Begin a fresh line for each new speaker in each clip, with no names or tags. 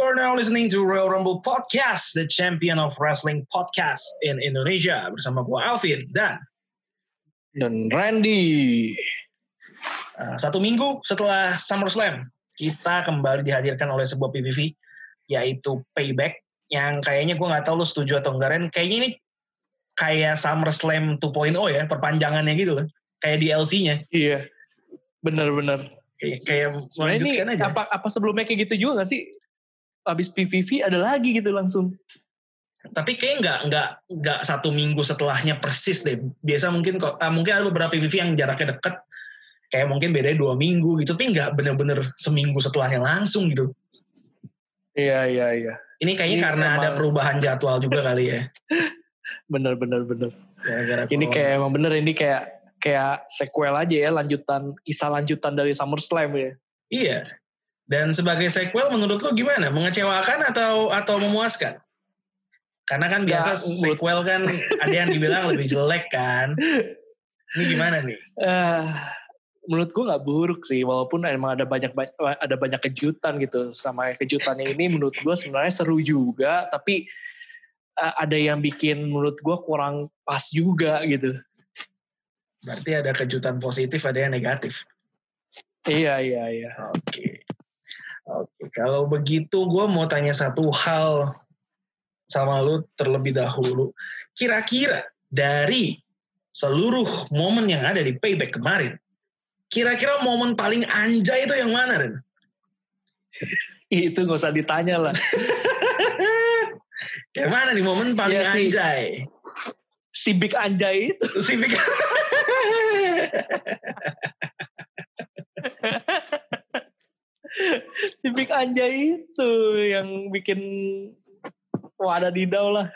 You are now listening to Royal Rumble Podcast, the champion of wrestling podcast in Indonesia. Bersama gue Alvin dan
dan Randy.
Uh, satu minggu setelah SummerSlam, kita kembali dihadirkan oleh sebuah PPV, yaitu Payback, yang kayaknya gue nggak tahu lo setuju atau enggak, Ren. Kayaknya ini kayak SummerSlam 2.0 ya, perpanjangannya gitu loh. Kayak DLC-nya.
Iya, bener-bener.
Kayak, kayak
ini, aja. Apa, apa sebelumnya kayak gitu juga gak sih? Habis PVV ada lagi gitu langsung.
Tapi kayak nggak nggak nggak satu minggu setelahnya persis deh. Biasa mungkin kok ah, mungkin ada beberapa PVV yang jaraknya deket. Kayak mungkin bedanya dua minggu gitu. Tapi nggak bener-bener seminggu setelahnya langsung gitu.
Iya iya iya.
Ini kayaknya Ini karena emang... ada perubahan jadwal juga kali ya.
bener bener bener. ini kayak emang bener ini kayak kayak sequel aja ya lanjutan kisah lanjutan dari SummerSlam ya.
Iya. Dan sebagai sequel menurut lo gimana? Mengecewakan atau atau memuaskan? Karena kan biasa ya, sequel kan ada yang dibilang lebih jelek kan. Ini gimana nih?
Uh, menurut gue nggak buruk sih, walaupun emang ada banyak ada banyak kejutan gitu. Sama kejutannya ini menurut gue sebenarnya seru juga, tapi uh, ada yang bikin menurut gue kurang pas juga gitu.
Berarti ada kejutan positif, ada yang negatif.
Iya, iya, iya.
Oke. Okay. Oke, okay. kalau begitu gue mau tanya satu hal sama lu terlebih dahulu. Kira-kira dari seluruh momen yang ada di payback kemarin, kira-kira momen paling anjay itu yang mana, Ren?
itu gak usah ditanya lah.
yang mana nih momen paling ya, si, anjay?
Si Big Anjay itu.
Si Big
Big Anjay itu yang bikin wadah didau lah.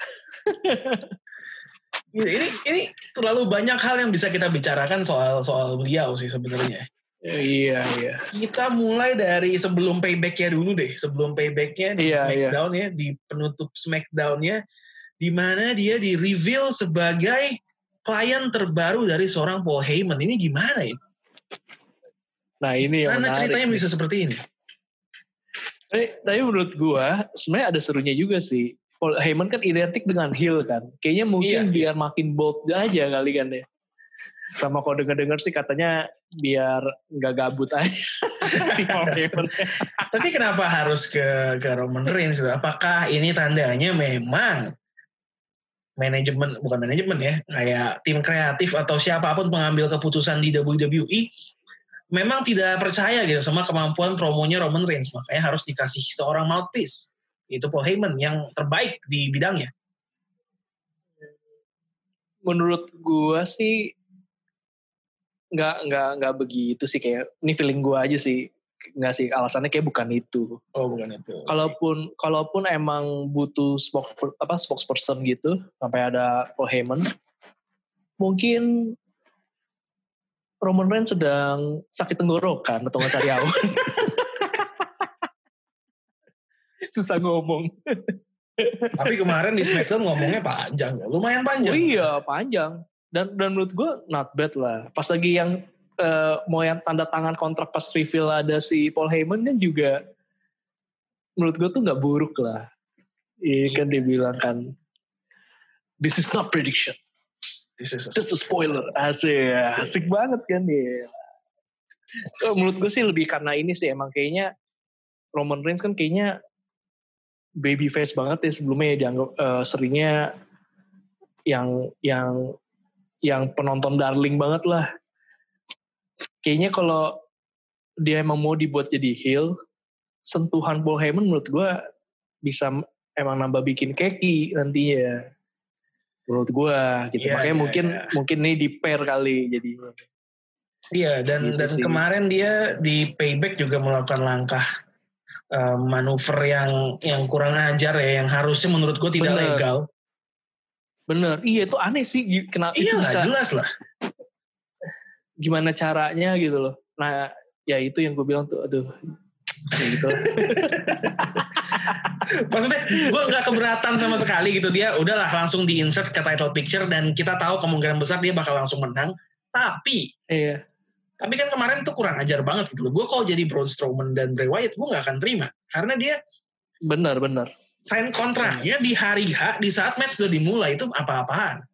ini ini terlalu banyak hal yang bisa kita bicarakan soal soal beliau sih sebenarnya.
Iya iya.
Kita mulai dari sebelum paybacknya dulu deh, sebelum paybacknya di iya. Smackdown iya. ya, di penutup Smackdownnya, di mana dia di reveal sebagai klien terbaru dari seorang Paul Heyman. Ini gimana ya?
Nah ini yang
Mana menarik. ceritanya bisa seperti ini?
Tapi, tapi menurut gua sebenarnya ada serunya juga sih. Paul Heyman kan identik dengan heel kan. Kayaknya mungkin iya. biar makin bold aja kali kan ya. Sama kalau denger-denger sih katanya biar nggak gabut aja si Paul Heyman.
Tapi kenapa harus ke ke Roman Reigns? Apakah ini tandanya memang manajemen bukan manajemen ya kayak tim kreatif atau siapa pun pengambil keputusan di WWE memang tidak percaya gitu sama kemampuan promonya Roman Reigns. Makanya harus dikasih seorang mouthpiece. Itu Paul Heyman yang terbaik di bidangnya.
Menurut gua sih nggak nggak nggak begitu sih. Kayak ini feeling gua aja sih. Nggak sih alasannya kayak bukan itu.
Oh bukan itu.
Kalaupun kalaupun emang butuh spok apa spokesperson gitu sampai ada Paul Heyman, mungkin Roman Reigns sedang sakit tenggorokan atau nggak sariawan. Susah ngomong.
Tapi kemarin di SmackDown ngomongnya panjang, lumayan panjang.
Oh iya panjang. Dan dan menurut gue not bad lah. Pas lagi yang uh, mau yang tanda tangan kontrak pas reveal ada si Paul Heyman kan juga menurut gue tuh nggak buruk lah. Iya kan dia bilang kan, this is not prediction. This is a, This a spoiler. Asik, asik, asik banget kan dia. Menurut gue sih lebih karena ini sih emang kayaknya Roman Reigns kan kayaknya baby face banget ya sebelumnya ya dianggap uh, seringnya yang yang yang penonton darling banget lah kayaknya kalau dia emang mau dibuat jadi heel, sentuhan Paul Heyman menurut gue bisa emang nambah bikin keki nantinya. Menurut gue gitu. Yeah, Makanya yeah, mungkin yeah. mungkin ini di pair kali jadi.
Iya dan gitu dan sih. kemarin dia di payback juga melakukan langkah uh, manuver yang yang kurang ajar ya yang harusnya menurut gue tidak Bener. legal.
Bener, iya itu aneh sih kenapa
iya,
itu
bisa. jelas lah
gimana caranya gitu loh. Nah, ya itu yang gue bilang tuh, aduh, gitu.
Maksudnya gue nggak keberatan sama sekali gitu dia udahlah langsung di insert ke title picture dan kita tahu kemungkinan besar dia bakal langsung menang. Tapi,
iya.
Tapi kan kemarin tuh kurang ajar banget gitu loh. Gue kalau jadi Braun Strowman dan Bray Wyatt gue nggak akan terima karena dia
Benar, benar.
Sign kontraknya di hari H, di saat match sudah dimulai itu apa-apaan.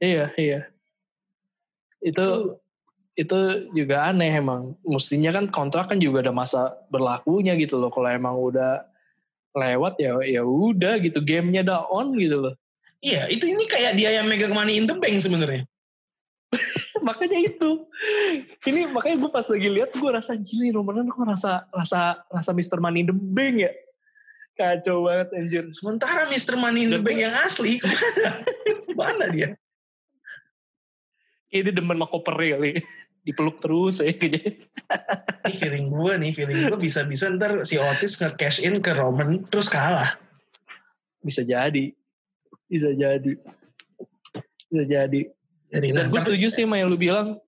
Iya, iya. Itu itu juga aneh emang. Mestinya kan kontrak kan juga ada masa berlakunya gitu loh. Kalau emang udah lewat ya ya udah gitu gamenya udah on gitu loh.
Iya, itu ini kayak dia yang megang money in the bank sebenarnya.
makanya itu ini makanya gue pas lagi lihat gue rasa gini Romanan kok rasa rasa rasa Mister Money in the Bank ya kacau banget anjir
sementara Mister Money in the Bank yang asli mana dia
ini demen sama kopernya kali dipeluk terus ya kayaknya
ini feeling gue nih feeling gue bisa-bisa ntar si Otis nge-cash in ke Roman terus kalah.
Bisa jadi. Bisa jadi. Bisa jadi. Jadi, Dan gue setuju sih sama yang lu bilang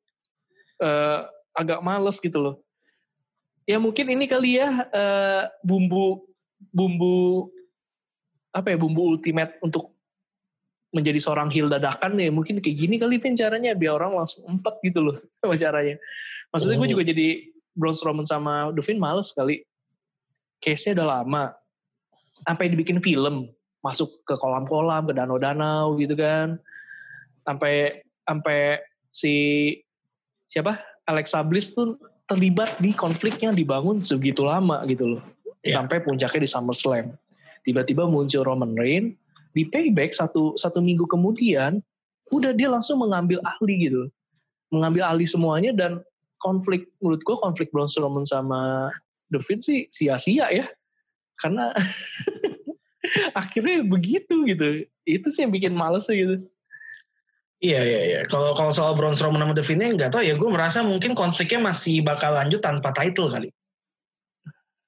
uh, agak males gitu loh. Ya mungkin ini kali ya uh, bumbu bumbu apa ya bumbu ultimate untuk menjadi seorang heel dadakan ya mungkin kayak gini kali Vin caranya biar orang langsung empat gitu loh sama caranya. Maksudnya gue oh. juga jadi Braun Strowman sama Dovin males kali. Case-nya udah lama. Sampai dibikin film, masuk ke kolam-kolam, ke danau-danau gitu kan. Sampai sampai si siapa Alexa Bliss tuh terlibat di konflik yang dibangun segitu lama gitu loh. Yeah. Sampai puncaknya di SummerSlam. Tiba-tiba muncul Roman Reigns di payback satu satu minggu kemudian udah dia langsung mengambil ahli gitu. Mengambil ahli semuanya dan konflik menurut gue konflik Braun Strowman sama The Finn sih sia-sia ya. Karena akhirnya begitu gitu. Itu sih yang bikin males gitu.
Iya iya iya. Kalau kalau soal Braun Strowman sama Fiend nggak tahu ya. Gue merasa mungkin konfliknya masih bakal lanjut tanpa title kali.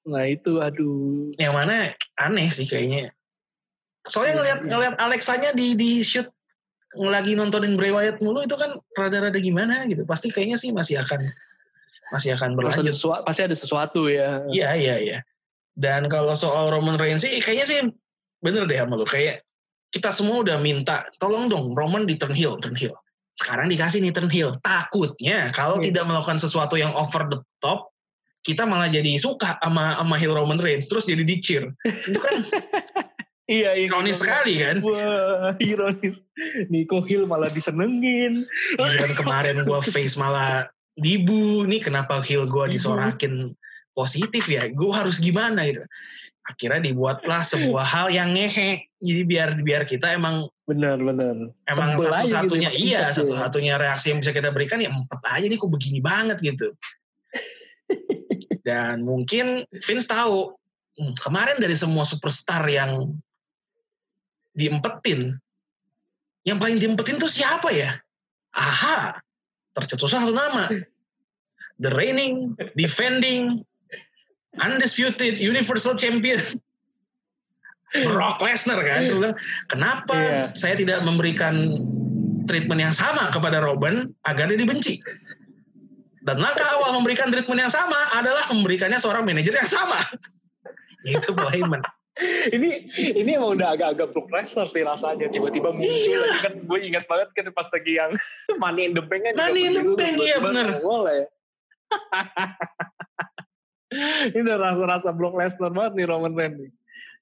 Nah itu aduh.
Yang mana aneh sih kayaknya. Soalnya iya, ngeliat iya. Alexanya di di shoot lagi nontonin Bray Wyatt mulu itu kan rada-rada gimana gitu. Pasti kayaknya sih masih akan masih akan berlanjut.
Pasti ada, pasti ada sesuatu ya.
Iya iya iya. Dan kalau soal Roman Reigns sih kayaknya sih bener deh sama lu. Kayak kita semua udah minta, tolong dong Roman di turn heel, turn heel. Sekarang dikasih nih turn heel. Takutnya kalau yeah. tidak melakukan sesuatu yang over the top, kita malah jadi suka sama sama heel Roman Reigns, terus jadi dicir. Itu kan
Iya,
iya. Ironis sekali kan?
Wah, ironis. Nico Hill malah disenengin.
Dan kemarin gue face malah dibu. Nih kenapa Hill gue disorakin positif ya? Gue harus gimana gitu akhirnya dibuatlah sebuah hal yang ngehe jadi biar biar kita emang
benar benar
emang satu satunya gitu, iya satu satunya reaksi yang bisa kita berikan ya empat aja nih kok begini banget gitu dan mungkin Vince tahu hmm, kemarin dari semua superstar yang diempetin. Yang paling diempetin tuh siapa ya? Aha tercetus satu nama. The reigning defending undisputed universal champion. Brock Lesnar kan bilang kenapa yeah. saya tidak memberikan treatment yang sama kepada Robin agar dia dibenci? Dan langkah awal memberikan treatment yang sama adalah memberikannya seorang manajer yang sama. Itu Heyman
ini ini emang udah agak-agak Brock Lesnar sih rasanya tiba-tiba muncul iya. kan gue ingat banget kan pas lagi yang Money in the Bank kan
Money in the Bank iya benar ya.
ini udah rasa-rasa Brock Lesnar banget nih Roman Reigns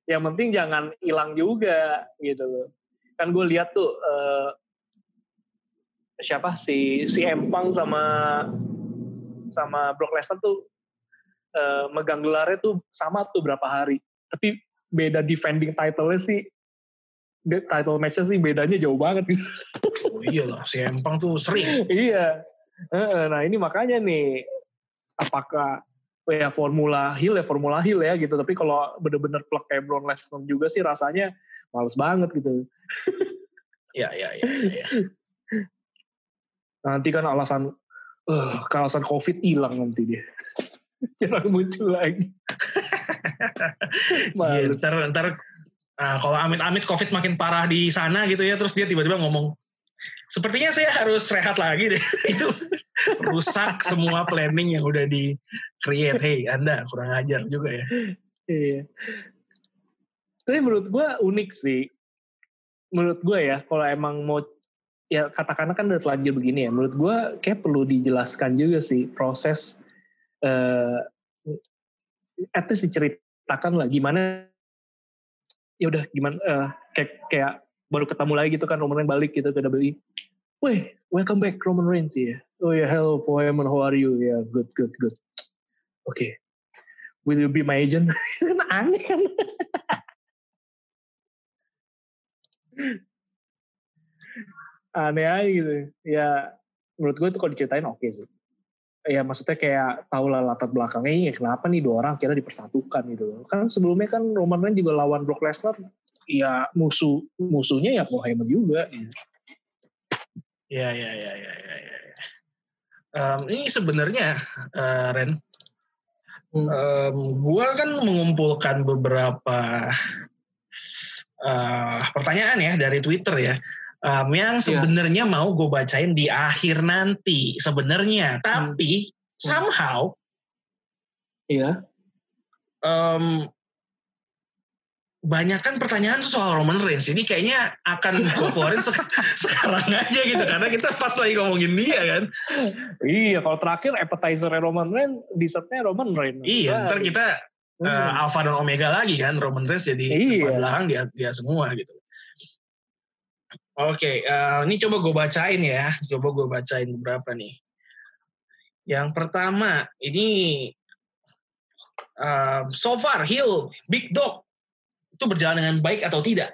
Yang penting jangan hilang juga gitu loh. Kan gue lihat tuh uh, siapa si si Empang sama sama Brock Lesnar tuh uh, megang gelarnya tuh sama tuh berapa hari. Tapi beda defending title-nya sih title match-nya sih bedanya jauh banget gitu.
Oh iya lah, si Empang tuh sering.
iya. Nah ini makanya nih, apakah ya formula hill ya formula hill ya gitu tapi kalau bener-bener plek kayak Brown Lesnar juga sih rasanya males banget gitu
ya ya ya ya
nanti kan alasan uh, alasan covid hilang nanti dia jangan muncul lagi.
Ya, ntar ntar nah, kalau amit-amit covid makin parah di sana gitu ya terus dia tiba-tiba ngomong sepertinya saya harus rehat lagi deh. Itu rusak semua planning yang udah di create hey anda kurang ajar juga ya.
Iya. Tapi menurut gue unik sih. Menurut gue ya kalau emang mau ya katakanlah kan udah terlanjur begini ya menurut gue kayak perlu dijelaskan juga sih proses uh, at least diceritain menceritakan lah gimana ya udah gimana uh, kayak kayak baru ketemu lagi gitu kan Roman Reigns balik gitu ke WWE. Weh, welcome back Roman Reigns ya. Oh ya, yeah, hello Poeman, how are you? Ya, yeah, good, good, good. Oke. Okay. Will you be my agent? kan aneh kan. aneh aja gitu. Ya, menurut gue itu kalau diceritain oke okay sih ya maksudnya kayak tahu lah latar belakangnya ya kenapa nih dua orang kira dipersatukan gitu loh. Kan sebelumnya kan Roman Reigns juga lawan Brock Lesnar ya musuh musuhnya ya Paul Heyman juga.
Ya ya ya ya ya. ya. Um, ini sebenarnya uh, Ren, hmm. um, gua kan mengumpulkan beberapa uh, pertanyaan ya dari Twitter ya um, yang iya. sebenarnya yeah. mau gue bacain di akhir nanti sebenarnya hmm. tapi hmm. somehow
iya
yeah. um, banyak kan pertanyaan soal Roman Reigns ini kayaknya akan gue keluarin sekarang aja gitu karena kita pas lagi ngomongin dia kan
iya kalau terakhir appetizer Roman Reigns dessertnya Roman Reigns
iya ntar kita uh, Alpha dan Omega lagi kan Roman Reigns jadi iya. belakang dia dia semua gitu Oke, okay, uh, eh, ini coba gue bacain ya. Coba gue bacain beberapa nih. Yang pertama, ini uh, so far Hill, Big Dog itu berjalan dengan baik atau tidak?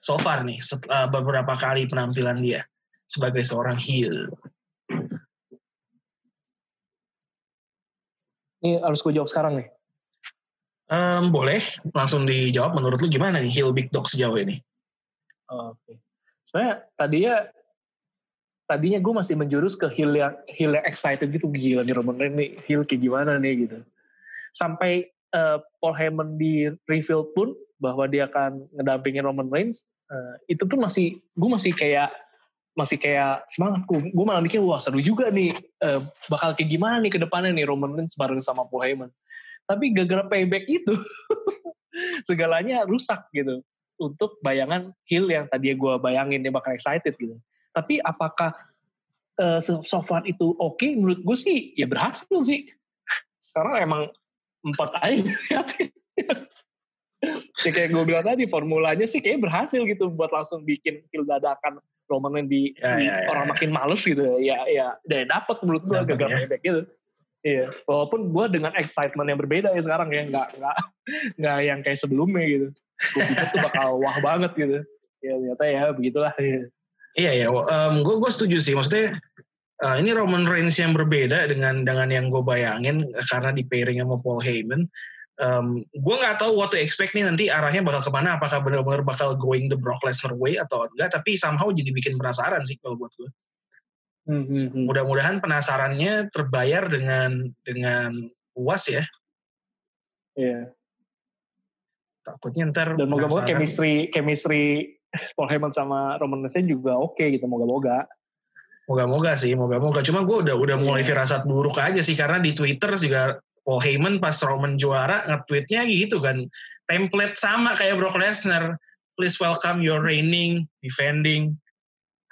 So far nih, setelah beberapa kali penampilan dia sebagai seorang Hill.
Ini harus gue jawab sekarang nih.
Um, boleh, langsung dijawab. Menurut lu gimana nih Hill Big Dog sejauh ini?
Oke. Okay tadinya tadinya gue masih menjurus ke heel yang heel yang excited gitu. Gila nih Roman Reigns nih heel kayak gimana nih gitu. Sampai uh, Paul Heyman di reveal pun bahwa dia akan ngedampingin Roman Reigns uh, itu pun masih gue masih kayak masih kayak semangat. Gue gue malah mikir wah seru juga nih uh, bakal kayak gimana nih ke depannya nih Roman Reigns bareng sama Paul Heyman. Tapi gara-gara payback itu segalanya rusak gitu untuk bayangan Hill yang tadi gue bayangin dia bakal excited gitu. Tapi apakah uh, so far itu oke? Okay? Menurut gue sih ya berhasil sih. Sekarang emang empat aja ya kayak gue bilang tadi formulanya sih kayak berhasil gitu buat langsung bikin Hill dadakan Roman di, ya, di ya, ya, orang ya. makin males gitu ya ya dan dapat menurut gue gagal ya. payback gitu Iya, walaupun gue dengan excitement yang berbeda ya sekarang ya, nggak nggak nggak yang kayak sebelumnya gitu gue pikir tuh bakal wah banget gitu. Ya ternyata ya begitulah.
Iya ya um, gue gue setuju sih. Maksudnya uh, ini Roman Reigns yang berbeda dengan dengan yang gue bayangin karena di pairing sama Paul Heyman. Um, gue nggak tahu what to expect nih nanti arahnya bakal ke mana apakah benar-benar bakal going the Brock Lesnar way atau enggak tapi somehow jadi bikin penasaran sih kalau buat gue hmm, hmm, hmm. mudah-mudahan penasarannya terbayar dengan dengan puas ya.
Iya
takutnya ntar
dan moga-moga chemistry chemistry Paul Heyman sama Roman Reigns juga oke okay, gitu moga-moga.
Moga-moga sih moga-moga. Cuma gue udah udah mulai yeah. firasat buruk aja sih karena di Twitter juga Paul Heyman pas Roman juara nge-tweetnya gitu kan. Template sama kayak Brock Lesnar. Please welcome your reigning defending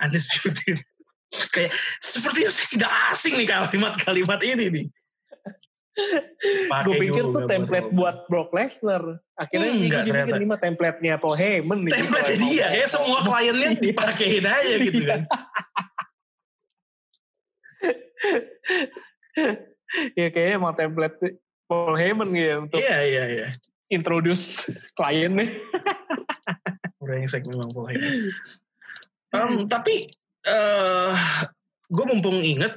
undisputed. Kayak sepertinya saya tidak asing nih kalimat-kalimat ini nih
gue pikir tuh template buat, Brock Lesnar. Akhirnya hmm, enggak, ternyata. ini mah template-nya Paul Heyman.
Nih, template dia, kayak semua kliennya iya. dipakein aja gitu kan.
ya kayaknya emang template Paul Heyman gitu untuk
Iya, iya, iya.
Introduce kliennya.
Brengsek memang Paul Heyman. Um, tapi uh, eh, gue mumpung inget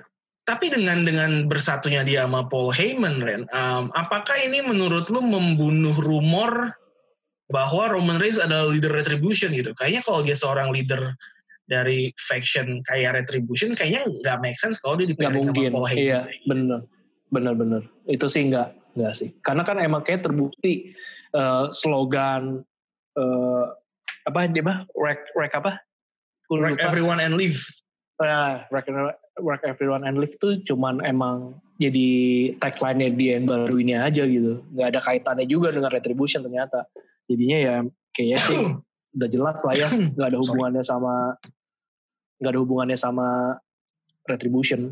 tapi dengan dengan bersatunya dia sama Paul Heyman, Ren, um, apakah ini menurut lu membunuh rumor bahwa Roman Reigns adalah leader Retribution gitu? Kayaknya kalau dia seorang leader dari faction kayak Retribution, kayaknya nggak make sense kalau dia dipilih sama Paul Heyman.
Iya, bener, bener, bener. Itu sih nggak, nggak sih. Karena kan emang kayak terbukti uh, slogan uh, apa dia mah, rek, rek apa?
Rek everyone and leave.
Uh, rek, work everyone and live tuh cuman emang jadi tagline-nya di yang baru ini aja gitu. Nggak ada kaitannya juga dengan retribution ternyata. Jadinya ya kayaknya sih udah jelas lah ya. Nggak ada hubungannya sama nggak ada hubungannya sama retribution.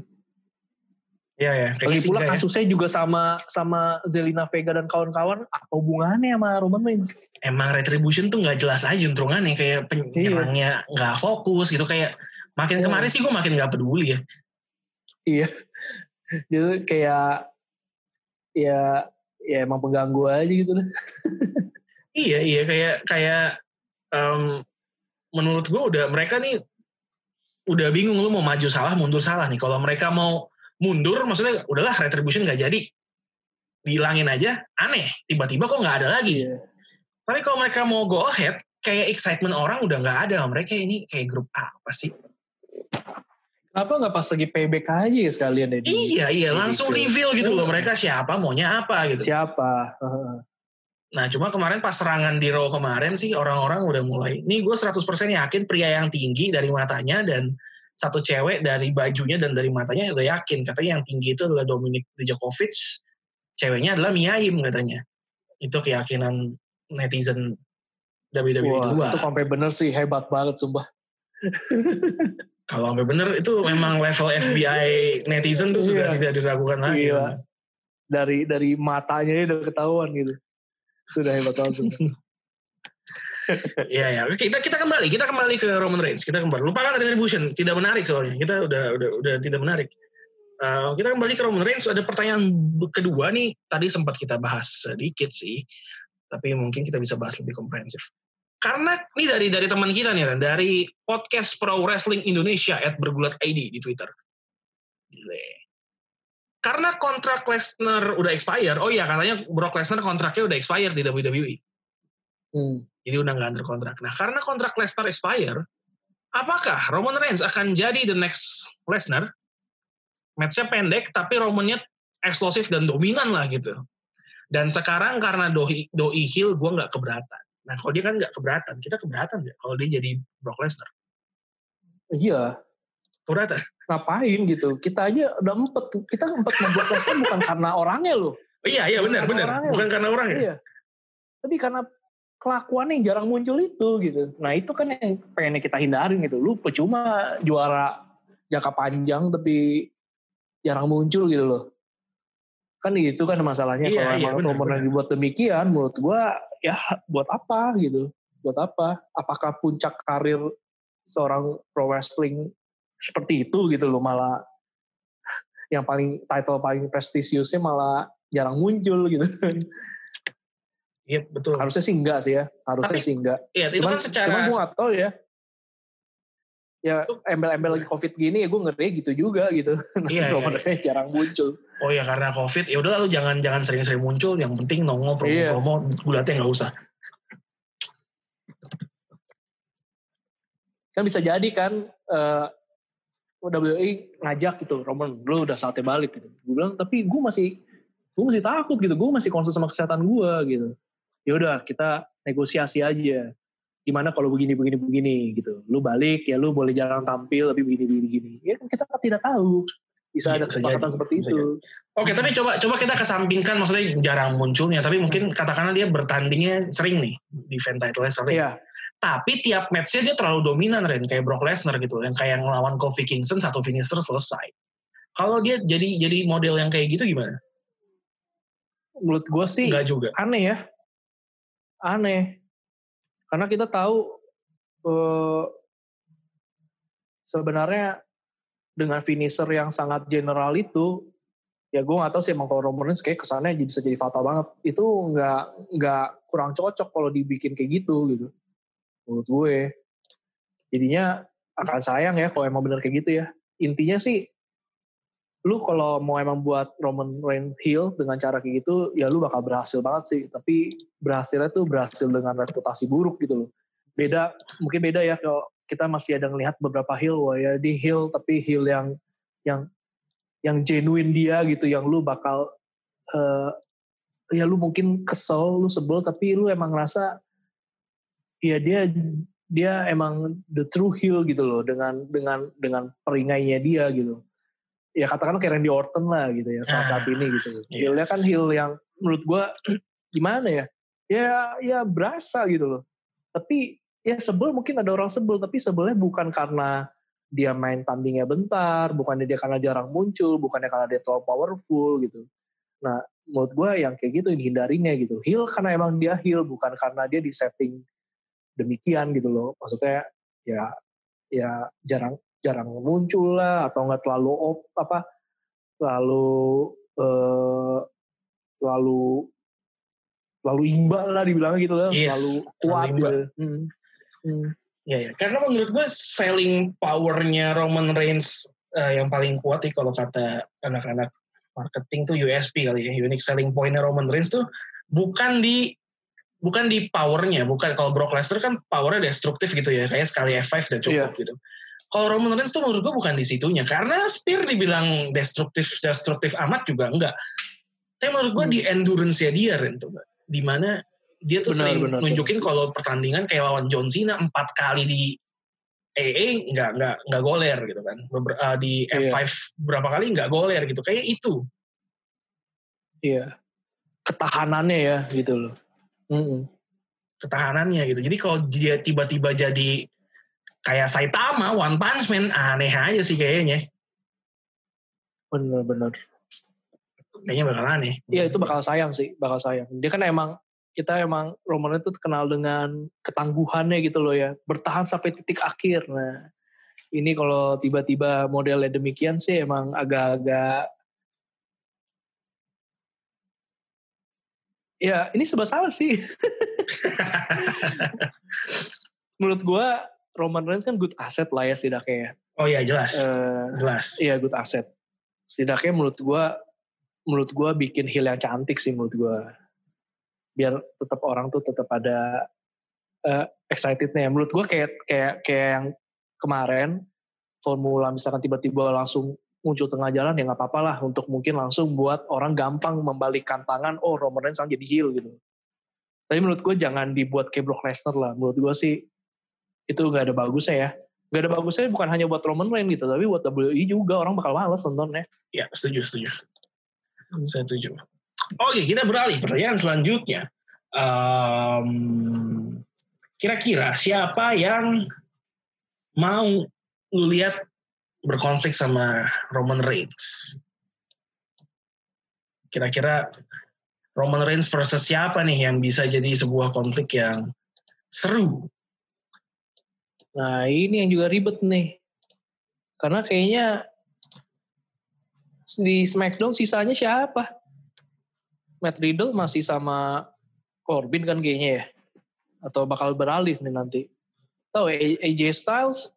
Iya ya.
Lagi
kayaknya sih
pula
ya.
kasusnya juga sama sama Zelina Vega dan kawan-kawan apa hubungannya sama Roman Reigns?
Emang retribution tuh nggak jelas aja untungannya kayak penyerangnya nggak fokus gitu kayak makin
Iya.
kemarin sih gue makin nggak peduli ya.
Iya. Jadi kayak ya ya emang pengganggu aja gitu deh.
Iya iya kayak kayak em, menurut gue udah mereka nih udah bingung lu mau maju salah mundur salah nih. Kalau mereka mau mundur maksudnya udahlah retribution nggak jadi dihilangin aja aneh tiba-tiba kok nggak ada lagi.
Iya.
Tapi kalau mereka mau go ahead kayak excitement orang udah nggak ada mereka ini kayak grup apa sih?
Kenapa nggak pas lagi payback aja ya sekalian deh? di-
Iya iya langsung reveal gitu loh mereka siapa maunya apa gitu.
Siapa?
Nah cuma kemarin pas serangan di Raw kemarin sih orang-orang udah mulai. Nih gue 100% yakin pria yang tinggi dari matanya dan satu cewek dari bajunya dan dari matanya udah yakin. Katanya yang tinggi itu adalah Dominic Dijakovic. Ceweknya adalah Miaim katanya. Itu keyakinan netizen WWE
Wah,
2.
itu sampai bener sih hebat banget sumpah.
Kalau sampai bener itu memang level FBI netizen tuh sudah
Iya.
tidak diragukan lagi.
Gila. Dari dari matanya udah ketahuan gitu. Itu udah hebat banget sumpah.
Iya ya. Kita kita kembali, kita kembali ke Roman Reigns. Kita kembali. Lupakan Retribution, tidak menarik soalnya. Kita udah udah udah tidak menarik. Eh, kita kembali ke Roman Reigns. Ada pertanyaan kedua nih. Tadi sempat kita bahas sedikit sih, tapi mungkin kita bisa bahas lebih komprehensif. Karena ini dari dari teman kita nih, dari podcast Pro Wrestling Indonesia at bergulat ID di Twitter. Gile. Karena kontrak Lesnar udah expire, oh iya katanya Brock Lesnar kontraknya udah expire di WWE.
Hmm.
Jadi udah nggak under kontrak. Nah karena kontrak Lesnar expire, apakah Roman Reigns akan jadi the next Lesnar? Matchnya pendek, tapi Romannya eksplosif dan dominan lah gitu. Dan sekarang karena doi, doi heel, gue nggak keberatan. Nah kalau dia kan nggak keberatan, kita keberatan nggak kalau dia jadi Brock Lesnar?
Iya,
Keberatan?
ngapain gitu? Kita aja udah empet, kita empet membuat Lesnar bukan karena orangnya loh.
Oh, iya, iya benar, benar.
orangnya.
Bukan karena orang ya?
Iya. Tapi karena kelakuannya yang jarang muncul itu gitu. Nah itu kan yang pengen kita hindarin gitu. Lu percuma juara jangka panjang tapi jarang muncul gitu loh. Kan itu kan masalahnya
Iya,
kalau
iya,
Roman
benar.
dibuat demikian menurut gua ya buat apa gitu. Buat apa? Apakah puncak karir seorang pro wrestling seperti itu gitu loh malah yang paling title paling prestisiusnya malah jarang muncul gitu.
Iya betul.
Harusnya sih enggak sih ya. Harusnya
Tapi-
sih enggak.
Iya itu
cuman,
kan secara
cuman gue gak tau ya. Ya embel-embel lagi covid gini ya gue ngeri gitu juga gitu.
Iya, iya,
Roman Reigns jarang muncul.
oh ya karena covid ya udah lu jangan jangan sering-sering muncul. Yang penting nongol
Iya.
promo-promo gulatnya nggak usah.
Kan bisa jadi kan eh WWE ngajak gitu Roman lu udah saatnya balik gitu. Gue bilang tapi gue masih gue masih takut gitu. Gue masih concern sama kesehatan gue gitu. Ya udah kita negosiasi aja. Gimana kalau begini begini begini gitu. Lu balik ya lu boleh jarang tampil tapi begini begini begini. Ya kan kita tidak tahu. Bisa
Iya,
ada
bisa
kesepakatan
jadi,
seperti
bisa
itu.
Oke, tapi coba coba kita kesampingkan maksudnya jarang munculnya, tapi mungkin katakanlah dia bertandingnya sering nih di event title sering.
Iya.
Tapi tiap matchnya dia terlalu dominan Ren, kayak Brock Lesnar gitu, yang kayak ngelawan Kofi Kingston satu finisher selesai. Kalau dia jadi jadi model yang kayak gitu gimana?
menurut gue sih
Enggak juga.
aneh ya aneh karena kita tahu eh, sebenarnya dengan finisher yang sangat general itu ya gue nggak tahu sih emang kalau Roman Reigns kayak kesannya jadi- bisa jadi fatal banget. Itu nggak nggak kurang cocok kalau dibikin kayak gitu gitu. Menurut gue. Jadinya akan sayang ya kalau emang bener kayak gitu ya. Intinya sih lu kalau mau emang buat Roman Reigns heel dengan cara kayak gitu ya lu bakal berhasil banget sih. Tapi berhasilnya tuh berhasil dengan reputasi buruk gitu loh. Beda mungkin beda ya kalau kita masih ada ngelihat beberapa heel wah ya di heel tapi heel yang yang yang genuine dia gitu yang lu bakal eh, ya lu mungkin kesel lu sebel tapi lu emang ngerasa ya dia dia emang the true heel gitu loh dengan dengan dengan peringainya dia gitu ya katakan kayak Randy Orton lah gitu ya saat saat
Ah,
ini gitu
yes.
heelnya kan heel yang menurut gua gimana ya ya ya berasa gitu loh tapi ya sebel mungkin ada orang sebel tapi sebelnya bukan karena dia main tandingnya bentar, bukannya dia karena jarang muncul, bukannya karena dia terlalu powerful gitu. Nah, menurut gue yang kayak gitu hindarinya gitu. Heal karena emang dia heal, bukan karena dia di setting demikian gitu loh. Maksudnya ya ya jarang jarang muncul lah atau nggak terlalu op, apa terlalu eh, terlalu terlalu imbal lah dibilangnya gitu lah,
Yes,
terlalu
terlalu
kuat
imbal.
gitu. Hmm. Hmm.
Ya, ya. Karena menurut gue selling powernya Roman Reigns eh, yang paling kuat nih kalau kata anak-anak marketing tuh USP kali ya, unique selling pointnya Roman Reigns tuh bukan di bukan di powernya, bukan kalau Brock Lesnar kan powernya destruktif gitu ya, kayak sekali F5 udah cukup
Iya.
gitu. Kalau Roman Reigns tuh menurut gue bukan di situnya, karena Spear dibilang destruktif destruktif amat juga enggak. Tapi menurut gue
Hmm.
di endurance-nya dia Ren tuh, Mbak. di mana dia tuh
Benar,
sering
benar,
nunjukin kalau pertandingan kayak lawan John Cena empat kali di AA nggak nggak nggak goler gitu kan Beber- uh, di
Iya.
F5 berapa kali nggak goler gitu kayak itu
Iya. Ketahanannya ya gitu loh. Mm-mm.
ketahanannya gitu jadi kalau dia tiba-tiba jadi kayak Saitama One Punch Man aneh aja sih kayaknya
Bener-bener.
kayaknya bakal aneh
Iya itu bakal sayang sih, bakal sayang. Dia kan emang kita emang Roman itu terkenal dengan ketangguhannya gitu loh ya, bertahan sampai titik akhir. Nah, ini kalau tiba-tiba modelnya demikian sih emang agak-agak Ya, ini sebab salah sih. Menurut gua Roman Reigns kan good asset lah ya setidaknya ya.
oh ya jelas
Eh,
jelas
Iya good asset. Setidaknya menurut gua menurut gua bikin heel yang cantik sih menurut gua. Biar tetap orang tuh tetap ada eh, excitednya. Menurut gua kayak kayak kayak yang kemarin formula misalkan tiba-tiba langsung muncul tengah jalan ya nggak apa-apa lah untuk mungkin langsung buat orang gampang membalikkan tangan oh Roman Reigns jadi heel gitu. Tapi menurut gue jangan dibuat kayak Brock Lesnar lah. Menurut gue sih itu nggak ada bagusnya ya. Nggak ada bagusnya bukan hanya buat Roman Reigns gitu, tapi buat WWE juga. Orang bakal males nontonnya.
ya setuju setuju.
Hmm.
setuju. Oke kita beralih. Pertanyaan selanjutnya. Em, kira-kira siapa yang mau lu lihat berkonflik sama Roman Reigns? Kira-kira Roman Reigns versus siapa nih yang bisa jadi sebuah konflik yang seru
Nah ini yang juga ribet nih. Karena kayaknya di SmackDown sisanya siapa? Matt Riddle masih sama Corbin kan kayaknya ya? Atau bakal beralih nih nanti? Tahu AJ Styles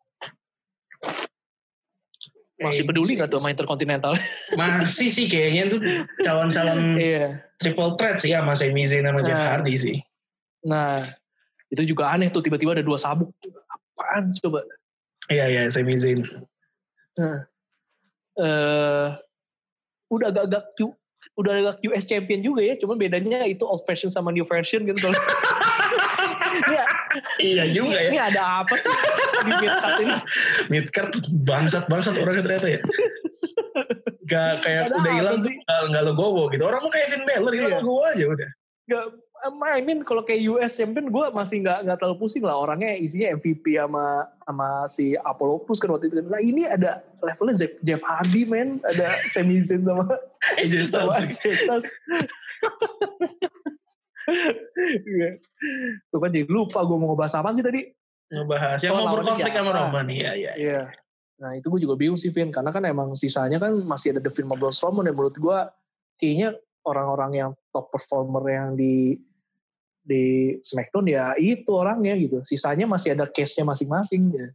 masih peduli nggak tuh main Intercontinental?
masih sih kayaknya tuh calon-calon
Iya.
triple threat sih sama Sami Zayn sama Jeff
Nah.
Hardy sih
Nah itu juga aneh tuh tiba-tiba ada dua sabuk. Apaan coba?
iya iya Sami Zayn
Nah, eh udah agak-agak Q- udah agak US champion juga ya, cuman bedanya itu old version sama new version gitu. Kalau ini,
iya juga
ini,
ya
ini ada apa sih di mid card ini?
midcard bangsat bangsat orangnya ternyata ya Gak kayak
Ada
udah hilang
sih?
nggak legowo gitu orang mau kayak Finn Balor hilang
Iya.
legowo aja udah
Gak, I mean kalau kayak US champion gue masih nggak nggak terlalu pusing lah orangnya isinya MVP sama sama si Apollo Crews kan waktu itu. Nah ini ada levelnya Jeff, Jeff Hardy men, ada Sami Zayn sama
AJ Styles.
Iya. Tuh kan jadi lupa gue mau ngebahas apa sih tadi?
ngebahas yang
Oh,
mau berkonflik sama? Roman iya iya
Iya. Nah itu gue juga bingung sih Vin, karena kan emang sisanya kan masih ada The sama Braun Strowman dan menurut gue kayaknya orang-orang yang top performer yang di di SmackDown ya itu orangnya gitu. Sisanya masih ada case-nya masing-masing. Ya.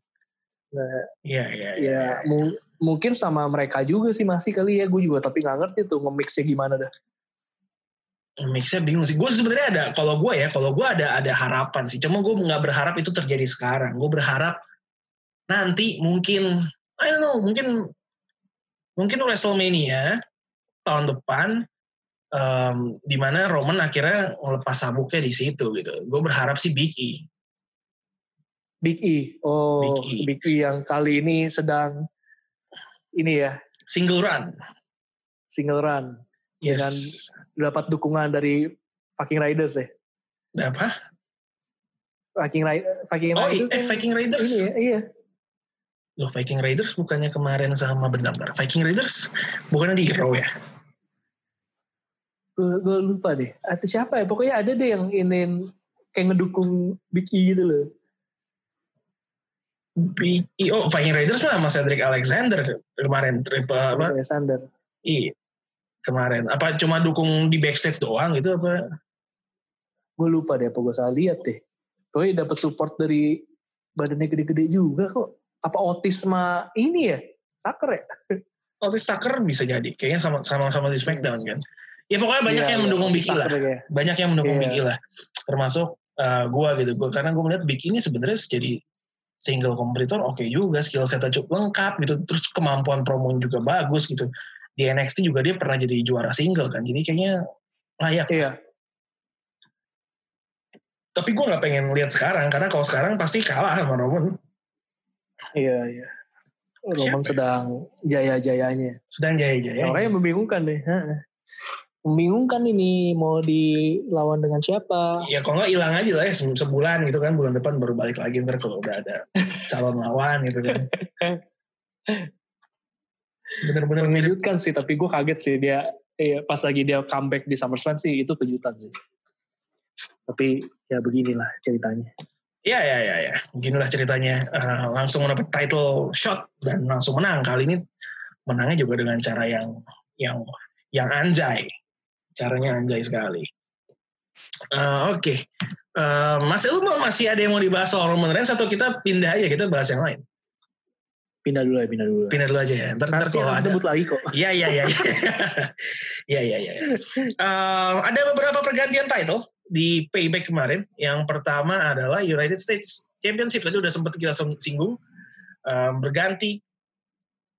Nah,
iya iya iya
ya mu- mungkin sama mereka juga sih masih kali ya. Gue juga tapi nggak ngerti tuh nge-mixnya gimana dah.
mixnya bingung sih gue sebenarnya ada kalau gue ya kalau gue ada ada harapan sih cuma gue nggak berharap itu terjadi sekarang gue berharap nanti mungkin I don't know mungkin mungkin WrestleMania tahun depan em, di mana Roman akhirnya ngelepas sabuknya di situ gitu gue berharap sih Big E
Big E. Oh,
Big E.
Big E yang kali ini sedang ini ya
single run
single run
yes
Dengan- dapat dukungan dari fucking Riders ya.
apa
Viking, Viking
oh
Riders
eh,
yang
Viking Raiders
ini ya, iya.
Loh Viking Raiders bukannya kemarin sama bentar, bentar. Viking Raiders bukannya di Hero ya?
Gue lupa deh. Atau siapa ya? Pokoknya ada deh yang ini kayak ngedukung Big E gitu loh.
Big E, oh Viking Raiders lah sama Cedric Alexander kemarin. Trip, apa?
Alexander.
Iya. Kemarin. Apa cuma dukung di backstage doang gitu apa?
Gue lupa deh apa gue salah lihat deh. Pokoknya dapat support dari badannya gede-gede juga kok apa autisma ini ya Tucker ya
Otis Tucker bisa jadi kayaknya sama sama sama di SmackDown kan ya pokoknya banyak
Iya,
yang
iya,
mendukung E lah.
ya.
banyak yang mendukung. Big E lah. Termasuk uh, gua gitu. Gua karena gua melihat Big E ini sebenarnya jadi single kompetitor oke juga. Skill setnya cukup lengkap gitu. Terus kemampuan promo juga bagus gitu. Di NXT juga dia pernah jadi juara single kan. Jadi kayaknya layak.
Iya.
Tapi gua nggak pengen lihat sekarang. Karena kalau sekarang pasti kalah sama Roman.
Iya iya. Roman
Siapa ya?
sedang jaya-jayanya.
Sedang jaya-jaya
Makanya membingungkan deh. Membingungkan ini mau dilawan dengan siapa?
Ya kalau nggak hilang aja lah ya se- sebulan gitu kan bulan depan baru balik lagi ntar kalau udah ada calon lawan gitu kan. Bener-bener.
Mengejutkan sih, tapi gue kaget sih dia iya, pas lagi dia comeback di SummerSlam sih itu kejutan sih. Tapi ya beginilah ceritanya.
Ya ya ya ya. Beginilah ceritanya. Eh, langsung mendapat title shot dan langsung menang. Kali ini menangnya juga dengan cara yang yang yang anjay. Caranya anjay sekali. Eh, Oke. Eh, Mas lu mau masih ada yang mau dibahas soal Roman Reigns atau kita pindah aja kita bahas yang lain?
Pindah dulu ya, pindah dulu.
Pindah dulu aja ya. Ntar, ntar kalau ada
sebut lagi kok.
Iya iya iya. Iya iya iya. Eh, Ada beberapa pergantian title di payback kemarin. Yang pertama adalah United States Championship tadi udah sempat kita sing- singgung. Eh, berganti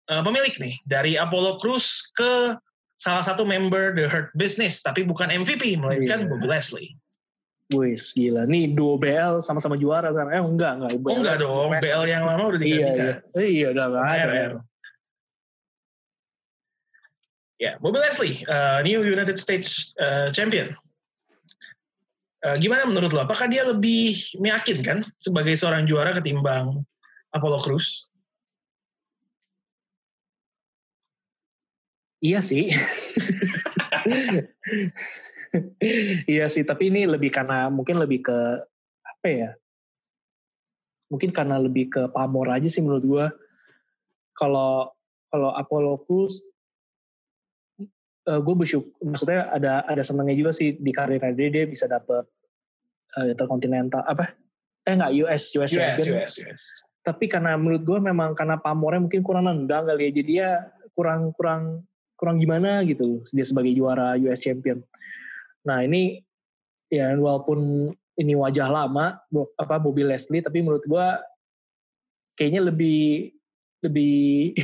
eh, pemilik nih dari Apollo Crews ke salah satu member The Hurt Business tapi bukan MVP melainkan
Iya.
Bobby Leslie.
Wis gila. Nih duo BL sama-sama juara sekarang. Eh enggak, enggak.
Oh enggak dong,
West.
BL yang lama udah
Iya, iya.
digantikan.
Eh, iya udah enggak ada.
RR. Ya, Bobby Leslie, uh, new United States uh, champion. Uh, gimana menurut lo? Apakah dia lebih meyakinkan sebagai seorang juara ketimbang Apollo Crews?
Iya sih. iya sih, tapi ini lebih karena mungkin lebih ke apa ya? Mungkin karena lebih ke pamor aja sih menurut gua. Kalau kalau Apollo Crews gue bersyukur maksudnya ada ada senangnya juga sih di karirnya dia dia bisa dapet uh, interkontinental apa eh enggak US US,
US,
champion
US, US.
tapi karena menurut gue memang karena pamornya mungkin kurang nendang kali ya jadi dia kurang kurang kurang gimana gitu dia sebagai juara US champion. Nah ini ya walaupun ini wajah lama apa Bobby Leslie tapi menurut gue kayaknya lebih lebih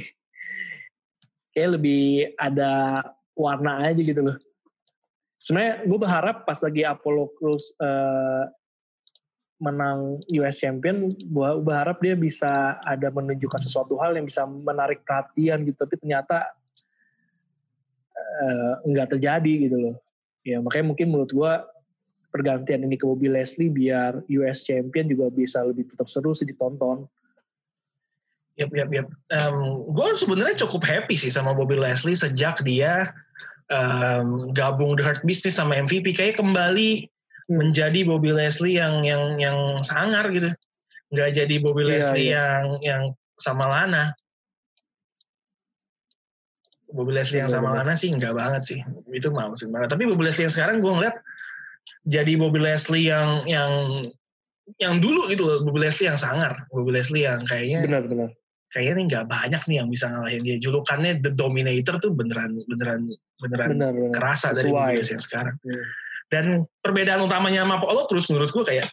kayak lebih ada warna aja gitu loh. Sebenarnya gue berharap pas lagi Apollo Crews eh, menang US Champion, gue berharap dia bisa ada menunjukkan sesuatu hal yang bisa menarik perhatian gitu, tapi ternyata eh, nggak terjadi gitu loh. Ya makanya mungkin menurut gue pergantian ini ke Bobby Leslie biar US Champion juga bisa lebih tetap seru sih ditonton.
Yap, yap, yap. gue sebenarnya cukup happy sih sama Bobby Leslie sejak dia em, gabung The Hurt Business sama MVP. Kayak kembali
Hmm.
menjadi Bobby Leslie yang yang yang sangar gitu. Nggak jadi Bobby
Iya,
Leslie
iya.
yang yang sama Lana. Bobby Leslie yang sama. Lana sih nggak banget sih. Itu malesin banget. Tapi Bobby Leslie yang sekarang gue ngeliat jadi Bobby Leslie yang yang yang dulu gitu loh. Bobby Leslie yang sangar. Bobby Leslie yang kayaknya
Benar-benar.
kayaknya nih nggak banyak nih yang bisa ngalahin dia. Julukannya The Dominator tuh beneran beneran beneran
Benar-benar.
kerasa dari. Bobby Leslie yang sekarang.
Iya.
Dan perbedaan utamanya sama Apollo Crews menurut gue kayak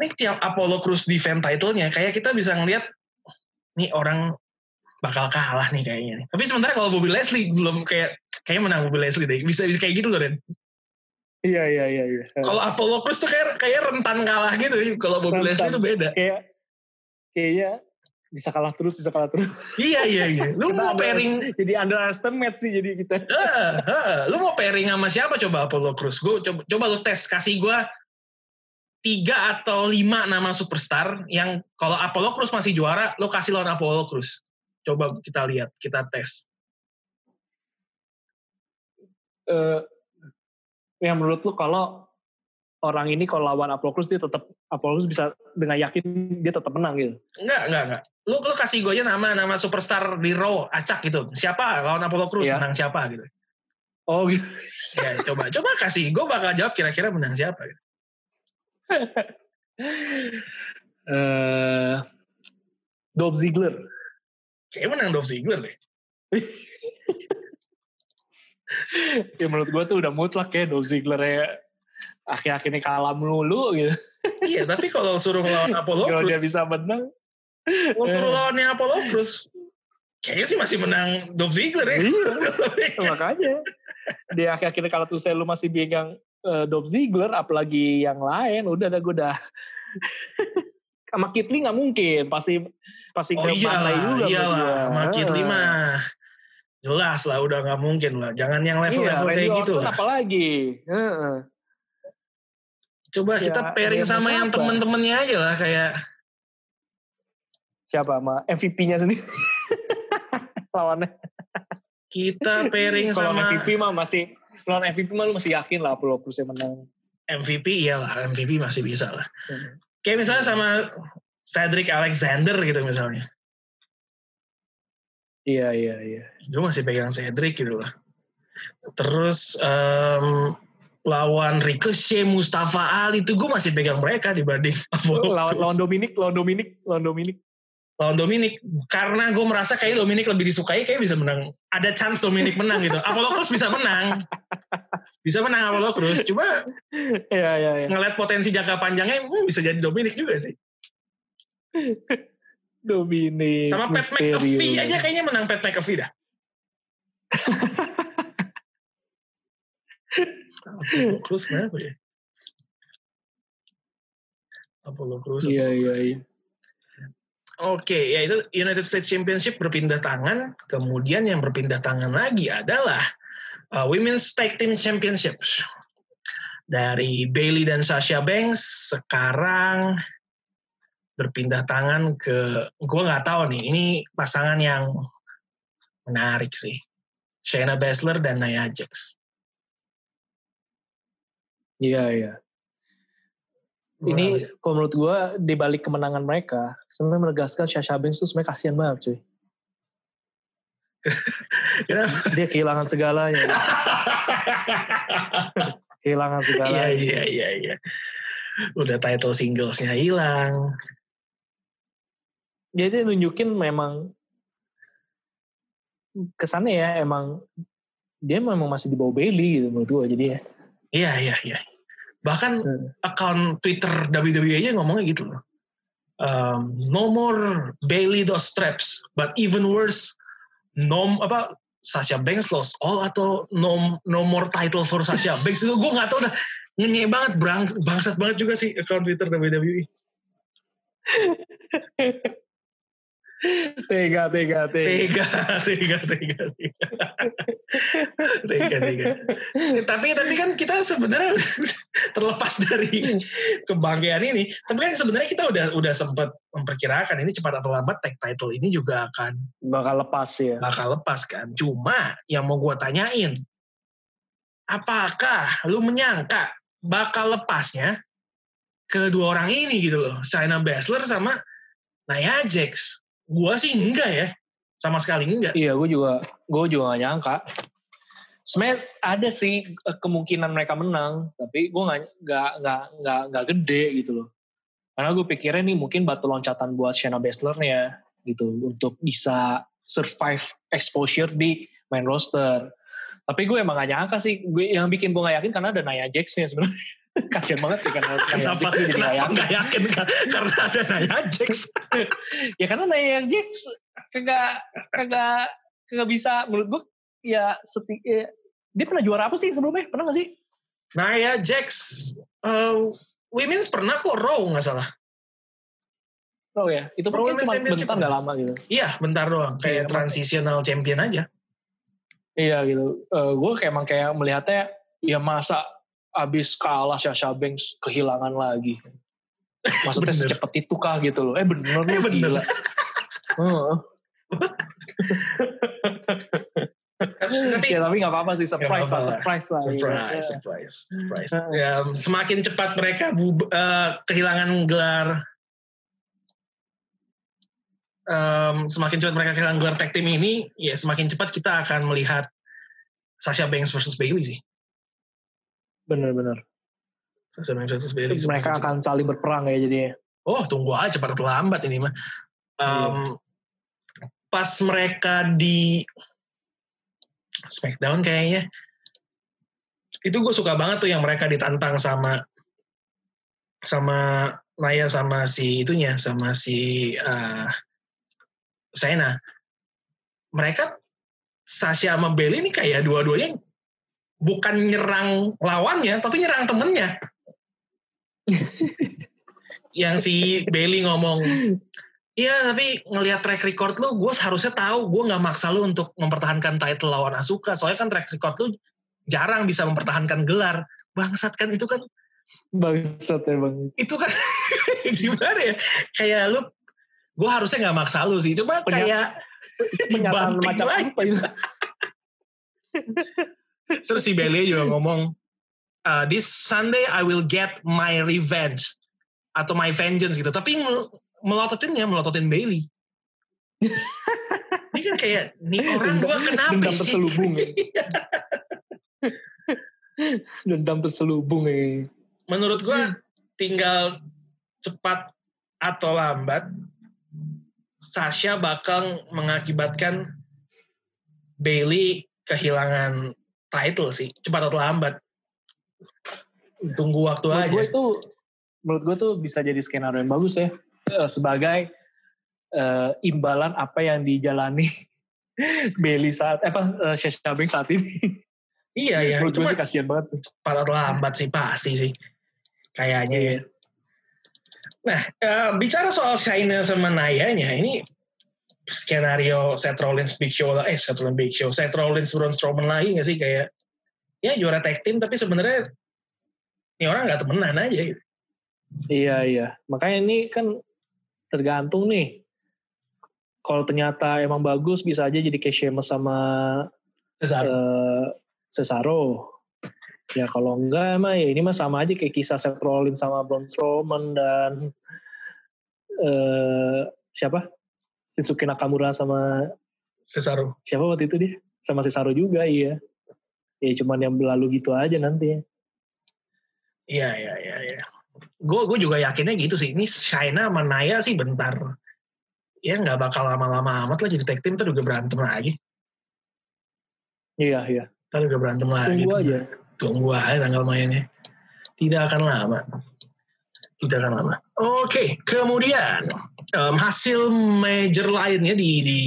ini tiap Apollo Crews defend title-nya kayak kita bisa ngelihat nih orang bakal kalah nih kayaknya. Tapi sementara kalau Bobby Leslie belum kayak kayak menang Bobby Leslie deh. Bisa bisa kayak gitu loh Ren.
Iya iya iya. iya.
Kalau Apollo Crews tuh kayak kayak rentan kalah gitu. Kalau Bobby
Rentan.
Leslie tuh beda.
kayak kayaknya bisa kalah terus bisa kalah terus.
iya iya iya. Lu
Kita
mau pairing
Jadi underestimate sih jadi kita.
Heeh, heeh. lu mau pairing sama siapa coba Apollo Crews? Gue coba, coba lu tes kasih gue tiga atau lima nama superstar yang kalau Apollo Cruz masih juara, lo kasih lawan Apollo Cruz. Coba kita lihat, kita tes.
Uh, yang menurut lo kalau orang ini kalau lawan Apollo Cruz dia tetap Apollo Cruz bisa dengan yakin dia tetap menang gitu.
Enggak, enggak, enggak. Lu lu kasih gue aja nama nama superstar di Raw acak gitu. Siapa lawan Apollo Cruz yeah. menang siapa gitu.
Oh gitu.
ya, coba coba kasih. Gue bakal jawab kira-kira menang siapa gitu.
uh, Dolph Ziggler.
Kayak menang Dolph Ziggler deh.
ya menurut gue tuh udah mutlak ya Dolph Ziggler ya akhir-akhir ini kalah melulu gitu.
iya, tapi kalau suruh lawan Apollo
kalau dia bisa menang.
Kalau suruh lawannya Apollo Cruz, kayaknya sih masih menang Dolph Ziggler ya.
Iya, makanya. Di akhir-akhir kalau tuh saya lu masih pegang uh, Dolph Ziggler, apalagi yang lain, udah dah gue dah. Sama Kitli nggak mungkin, pasti pasti
oh, iya juga. Iya lah, sama Kitli mah jelas lah udah nggak mungkin lah. Jangan yang level-level iya, kayak gitu lah.
Apalagi. Uh-uh.
Coba ya, kita pairing sama yang temen-temennya aja lah kayak
siapa sama MVP-nya sendiri lawannya.
Kita pairing sama
MVP mah masih lawan MVP mah lu masih yakin lah Apollo Cruz menang.
MVP iyalah, MVP masih bisa lah. Hmm. Kayak misalnya sama Cedric Alexander gitu misalnya.
Iya, iya, iya.
Gue masih pegang Cedric gitu lah. Terus um, lawan Ricochet, Mustafa Ali itu gue masih pegang mereka dibanding
lawan, lawan Dominic, lawan Dominic, lawan Dominic.
Lawan Dominic karena gue merasa kayak Dominic lebih disukai kayak bisa menang. Ada chance Dominic menang gitu. Apollo Cruz bisa menang. Bisa menang Apollo Cruz. Cuma
ya, ya, ya.
ngeliat potensi jangka panjangnya hmm, bisa jadi Dominic juga sih.
Dominic.
Sama Pat McAfee aja kayaknya menang Pat McAfee dah. Cruz kenapa ya? Apollo Cruz.
Iya, iya, iya.
Oke, okay, ya itu United States Championship berpindah tangan. Kemudian yang berpindah tangan lagi adalah uh, Women's Tag Team Championships. Dari Bailey dan Sasha Banks sekarang berpindah tangan ke, gue nggak tahu nih, ini pasangan yang menarik sih. Shayna Baszler dan Nia Jax.
Iya, iya. Ini kalau menurut gue di balik kemenangan mereka, sebenarnya menegaskan Sasha Banks itu sebenarnya kasihan banget cuy. Dia kehilangan segalanya. kehilangan segalanya.
Iya, iya, iya, iya. Udah title singlesnya hilang.
Jadi nunjukin memang kesannya ya emang dia memang masih di bawah Bailey gitu menurut gue jadi ya.
Iya, iya, iya. Bahkan hmm. akun Twitter WWE-nya ngomongnya gitu loh. Um, no more Bailey those straps, but even worse, no apa Sasha Banks lost all atau no no more title for Sasha Banks itu gue nggak tahu dah ngenyek banget bang, bangsat banget juga sih akun Twitter WWE.
tega, tega, tega.
Tega, tega, tega, tega. tega, tapi tapi kan kita sebenarnya terlepas dari kebanggaan ini, tapi kan sebenarnya kita udah udah sempat memperkirakan ini cepat atau lambat tag title ini juga akan
bakal lepas ya.
Bakal lepas kan. Cuma yang mau gue tanyain, apakah lu menyangka bakal lepasnya kedua orang ini gitu loh, China Baszler sama Nia Jax? Gua sih enggak ya, sama sekali enggak.
Iya, gue juga, gue juga gak nyangka. Sebenarnya ada sih eh, kemungkinan mereka menang, tapi gue nggak nggak nggak nggak nggak gede gitu loh. Karena gue pikirnya nih mungkin batu loncatan buat Shayna nih ya, gitu untuk bisa survive exposure di main roster. Tapi gue emang gak nyangka sih, gue yang bikin gue gak yakin karena ada Jax nya sebenarnya. kasian banget sih kan
kenapa jadi kenapa gak yakin karena ada Nia Jax
ya karena Nia Jax kagak kagak kagak bisa menurut gue ya seti, ya, dia pernah juara apa sih sebelumnya pernah gak sih
Nia Jax uh, women's pernah kok Raw nggak salah
Oh ya, itu pun cuma bentar nggak lama gitu.
Iya, bentar doang. Kayak ya, transitional pasti. champion aja.
Iya gitu. Uh, gue kayak emang kayak melihatnya ya masa abis kalah Sasha Banks kehilangan lagi. Maksudnya secepat itu kah gitu loh. Eh bener
Eh,
loh, gila.
Tapi
ya tapi nggak apa-apa sih surprise
Nggak
lah,
apa-apa.
surprise lah. iya.
surprise, surprise, surprise.
Heeh.
Ya, semakin cepat mereka bu- eh, kehilangan gelar, em, semakin cepat mereka kehilangan gelar tag team ini, ya semakin cepat kita akan melihat Sasha Banks versus Bailey sih. Semakin
Mereka akan saling berperang ya jadinya.
Oh, tunggu aja cepat atau lambat ini mah. Em, Pas mereka di Smackdown kayaknya, itu gue suka banget tuh yang mereka ditantang sama sama Naya sama si itunya sama si uh, Shayna. Mereka Sasha sama Bailey ini kayak dua-duanya bukan nyerang lawannya tapi nyerang temennya. yang si Bailey ngomong Iya tapi ngelihat track record lu, gue harusnya tahu gue nggak maksa lu untuk mempertahankan title lawan Asuka. Soalnya kan track record lu jarang bisa mempertahankan gelar. Bangsat kan itu kan,
Bangsat ya bang.
itu kan gimana ya? Kayak lu, gue harusnya nggak maksa lu sih. Cuma kayak dibanting
macam
lagi.
apa itu?
Terus si Bailey juga ngomong, "Uh, this Sunday I will get my revenge atau my vengeance gitu. Tapi melototinnya melototin Bailey. Ini kan kayak nih orang gua kenapa
Dendam
sih?
terselubung ya. Dendam terselubung ya.
Menurut gua tinggal cepat atau lambat Sasha bakal mengakibatkan Bailey kehilangan title sih cepat atau lambat. Tunggu waktu
Menurut
aja.
gue itu, menurut gue tuh bisa jadi skenario yang bagus ya. Eh, Sebagai eh, imbalan apa yang dijalani Bailey saat, eh, apa, eh, Sasha Banks saat ini.
Iya ya,
menurut
itu
gue sih kasihan banget.
cepat atau lambat sih pasti sih. Kayaknya ya.
Iya.
Nah, eh, bicara soal Shayna sama Naya-nya, ini skenario Seth Rollins Big Show lah, eh Seth Rollins Big Show, Seth Rollins Braun Strowman lagi nggak sih kayak ya juara tag team tapi sebenarnya ini orang nggak temenan aja gitu.
Iya, iya. Makanya ini kan tergantung nih. Kalau ternyata emang bagus, bisa aja jadi kayak Sheamus sama
Cesaro.
eh, Cesaro. Ya kalau enggak emang ya ini mah sama aja kayak kisah Seth Rollins sama Braun Strowman dan eh siapa? Shinsuke Nakamura sama
Cesaro.
siapa waktu itu dia? Sama Cesaro juga iya. Ya cuman yang berlalu gitu aja nanti.
Iya, iya, iya, iya. Gue gue juga yakinnya gitu sih. Ini Shayna sama Naya sih bentar. Ya nggak bakal lama-lama amat lah jadi tag team, ntar juga berantem lagi.
Iya, iya.
Ntar juga berantem lagi.
Tunggu aja.
tunggu aja tanggal mainnya. Tidak akan lama. Tidak akan lama. Oke, kemudian em, hasil major lainnya di di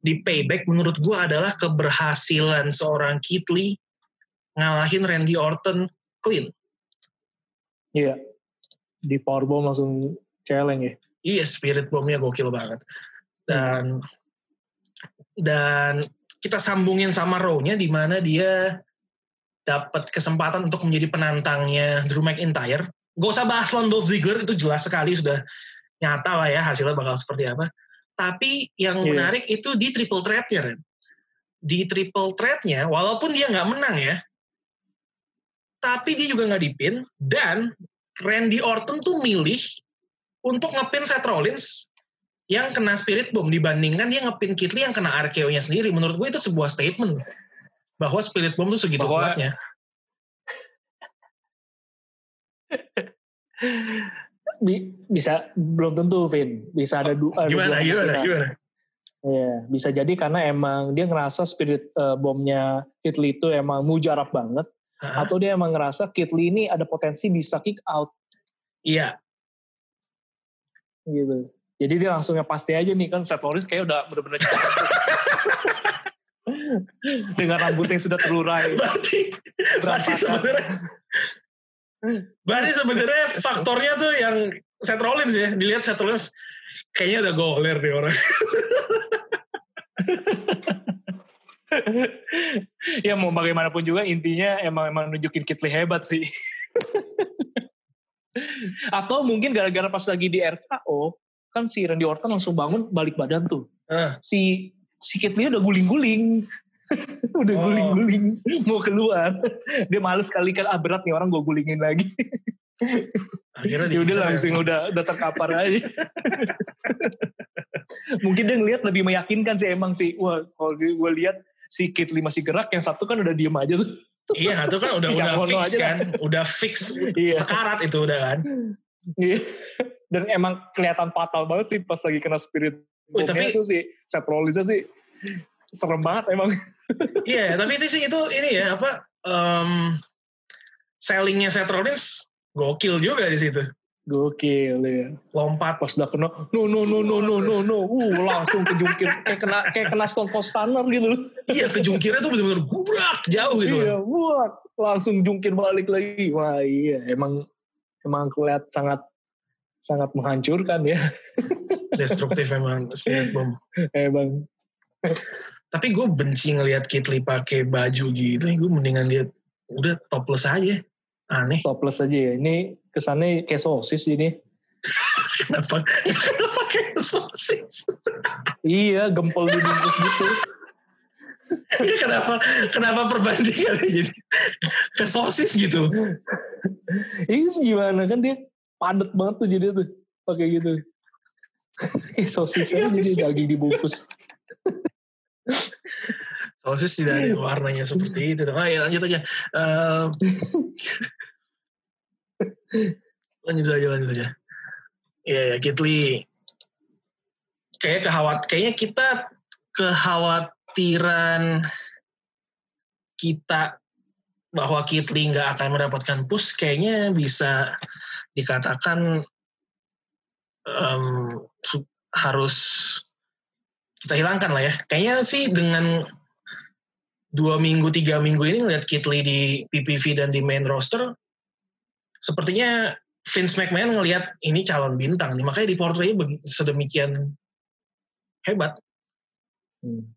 di payback menurut gua adalah keberhasilan seorang Keith Lee ngalahin Randy Orton clean.
Iya. Di powerbomb langsung celeng ya.
Iya, spirit bombnya gokil banget. Dan dan kita sambungin sama Raw-nya di mana dia dapat kesempatan untuk menjadi penantangnya Drew McIntyre. Gak usah bahas Dolph Ziggler, itu jelas sekali sudah nyata lah ya hasilnya bakal seperti apa. Tapi yang
Iya.
menarik itu di triple threat-nya, Ren. Di triple threat-nya, walaupun dia nggak menang ya, tapi dia juga nggak dipin, dan Randy Orton tuh milih untuk ngepin Seth Rollins yang kena spirit bomb dibandingkan dia ngepin Keith Lee yang kena RKO-nya sendiri. Menurut gue itu sebuah statement bahwa spirit bomb tuh segitu
Bahwa-
kuatnya.
Bi- bisa belum tentu Vin bisa ada, du, ada
Gimana,
dua
gimana, gimana?
Iya, bisa jadi karena emang dia ngerasa spirit eh, bomnya Kit Lee itu emang mujarab banget
Hah?
atau dia emang ngerasa Kit Lee ini ada potensi bisa kick out
Iya,
gitu. Jadi dia langsungnya pasti aja nih kan Seth Rollins kayak udah bener-bener dengan rambutnya yang sudah terurai
berarti berarti sebenarnya berarti sebenarnya faktornya tuh yang Seth Rollins ya. Dilihat Seth Rollins kayaknya udah goler nih orang.
ya mau bagaimanapun juga intinya emang emang nunjukin Kitli hebat sih. Atau mungkin gara-gara pas lagi di RKO kan si Randy Orton langsung bangun balik badan tuh.
Uh.
Si si Kitli udah guling-guling. udah
Oh.
guling-guling mau keluar. Dia males kali kan ah berat nih orang gue gulingin lagi.
Akhirnya
Ya udah
ya.
langsung udah udah terkapar aja. Mungkin dia ngeliat lebih meyakinkan sih emang sih. Wah kalau gue lihat si Kitli masih gerak, yang satu kan udah diem aja tuh.
Iya, itu kan udah udah fix
aja
kan, udah fix
Iya.
sekarat itu udah kan.
Iya. Dan emang kelihatan fatal banget sih pas lagi kena spirit
Wih, tapi-
tuh sih Seth Rollins sih serem banget emang.
Iya, tapi itu sih itu ini ya apa em, sellingnya Seth Rollins gokil juga di situ.
Gokil ya.
Lompat.
Pas udah kena, no no no no no no no, uh langsung kejungkir kayak kena kayak kena Stone Cold Stunner gitu.
Iya, kejungkirnya tuh benar-benar gubrak jauh gitu.
Iya, buat langsung jungkir balik lagi. Wah iya, emang emang kelihat sangat sangat menghancurkan ya.
Destruktif emang Spirit Bomb.
Emang
Tapi gue benci ngelihat Kitli pakai baju gitu. Gue mendingan lihat udah topless aja. Aneh.
topless aja ya. Ini kesannya kayak sosis ini.
Kenapa? Kenapa kayak sosis?
Iya, gempol dibungkus gitu.
Ini kenapa? Kenapa perbandingannya jadi ke sosis gitu?
Ini gimana kan dia padat banget tuh jadi tuh pakai gitu. Kayak sosis aja jadi daging dibungkus.
Sosis tidak ada warnanya seperti itu. Oh ya lanjut aja. Eh, lanjut saja, lanjut saja. Iya ya, Kitli. Kayak kehawat, kayaknya kita kekhawatiran kita bahwa Kitli nggak akan mendapatkan push, kayaknya bisa dikatakan su- harus kita hilangkan lah ya. Kayaknya sih dengan dua minggu tiga minggu ini ngeliat Kitli di PPV dan di main roster, sepertinya Vince McMahon ngelihat ini calon bintang nih, makanya di portray sedemikian hebat.
Hmm.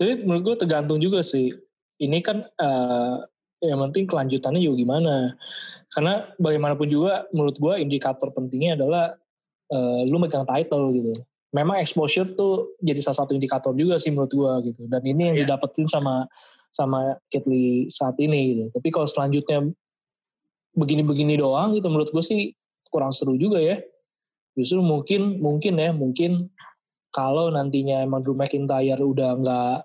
Tapi menurut gue tergantung juga sih. Ini kan eh, yang penting kelanjutannya juga gimana. Karena bagaimanapun juga menurut gue indikator pentingnya adalah eh, lu megang title gitu. Memang exposure tuh jadi salah satu indikator juga sih menurut gue gitu. Dan ini yang
Iya.
didapetin sama sama Kitli saat ini gitu. Tapi kalau selanjutnya begini-begini doang gitu menurut gue sih kurang seru juga ya. Justru mungkin mungkin ya mungkin kalau nantinya emang Drew McIntyre udah nggak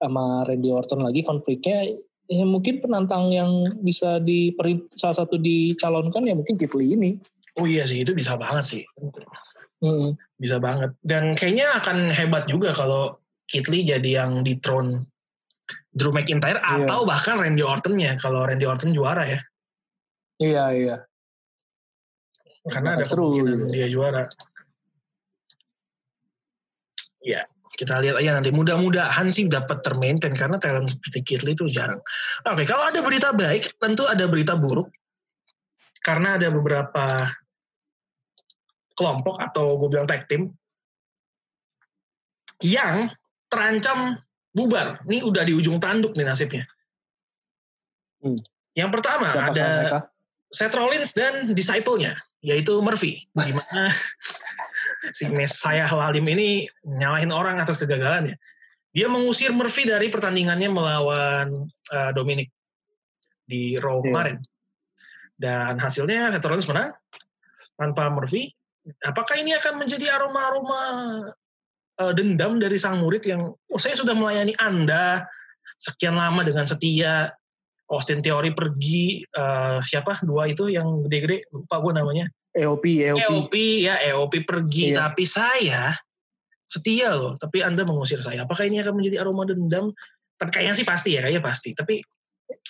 sama Randy Orton lagi konfliknya ya mungkin penantang yang bisa di salah satu dicalonkan ya mungkin Kitli ini.
Oh iya sih, itu bisa banget sih.
Hmm.
Bisa banget. Dan kayaknya akan hebat juga kalau Kitli jadi yang di throne Drew McIntyre
Iya.
atau bahkan Randy Orton-nya kalau Randy Orton juara ya.
Iya iya.
Karena ada
seru
kemungkinan
gitu.
dia juara. Ya, kita lihat aja nanti. Mudah-mudahan sih dapat termaintain karena talent seperti Kitli itu jarang. Oke, kalau ada berita baik, tentu ada berita buruk. Karena ada beberapa kelompok atau gue bilang tag team yang terancam bubar. Ini udah di ujung tanduk nih nasibnya.
Hmm.
Yang pertama
Siapa
ada
mereka?
Seth Rollins dan disciple-nya, yaitu Murphy. Di mana si Messiah Lalim ini nyalahin orang atas kegagalannya. Dia mengusir Murphy dari pertandingannya melawan uh, Dominic di Raw
Iya.
kemarin. Dan hasilnya Seth Rollins menang tanpa Murphy. Apakah ini akan menjadi aroma-aroma uh, dendam dari sang murid yang, oh saya sudah melayani Anda sekian lama dengan setia, Austin Theory pergi eh, siapa? Dua itu yang gede-gede lupa gue namanya.
EOP EOP.
EOP ya EOP pergi
Iya.
tapi saya setia loh tapi anda mengusir saya. Apakah ini akan menjadi aroma dendam? Tapi kayaknya sih pasti ya kayaknya pasti. Tapi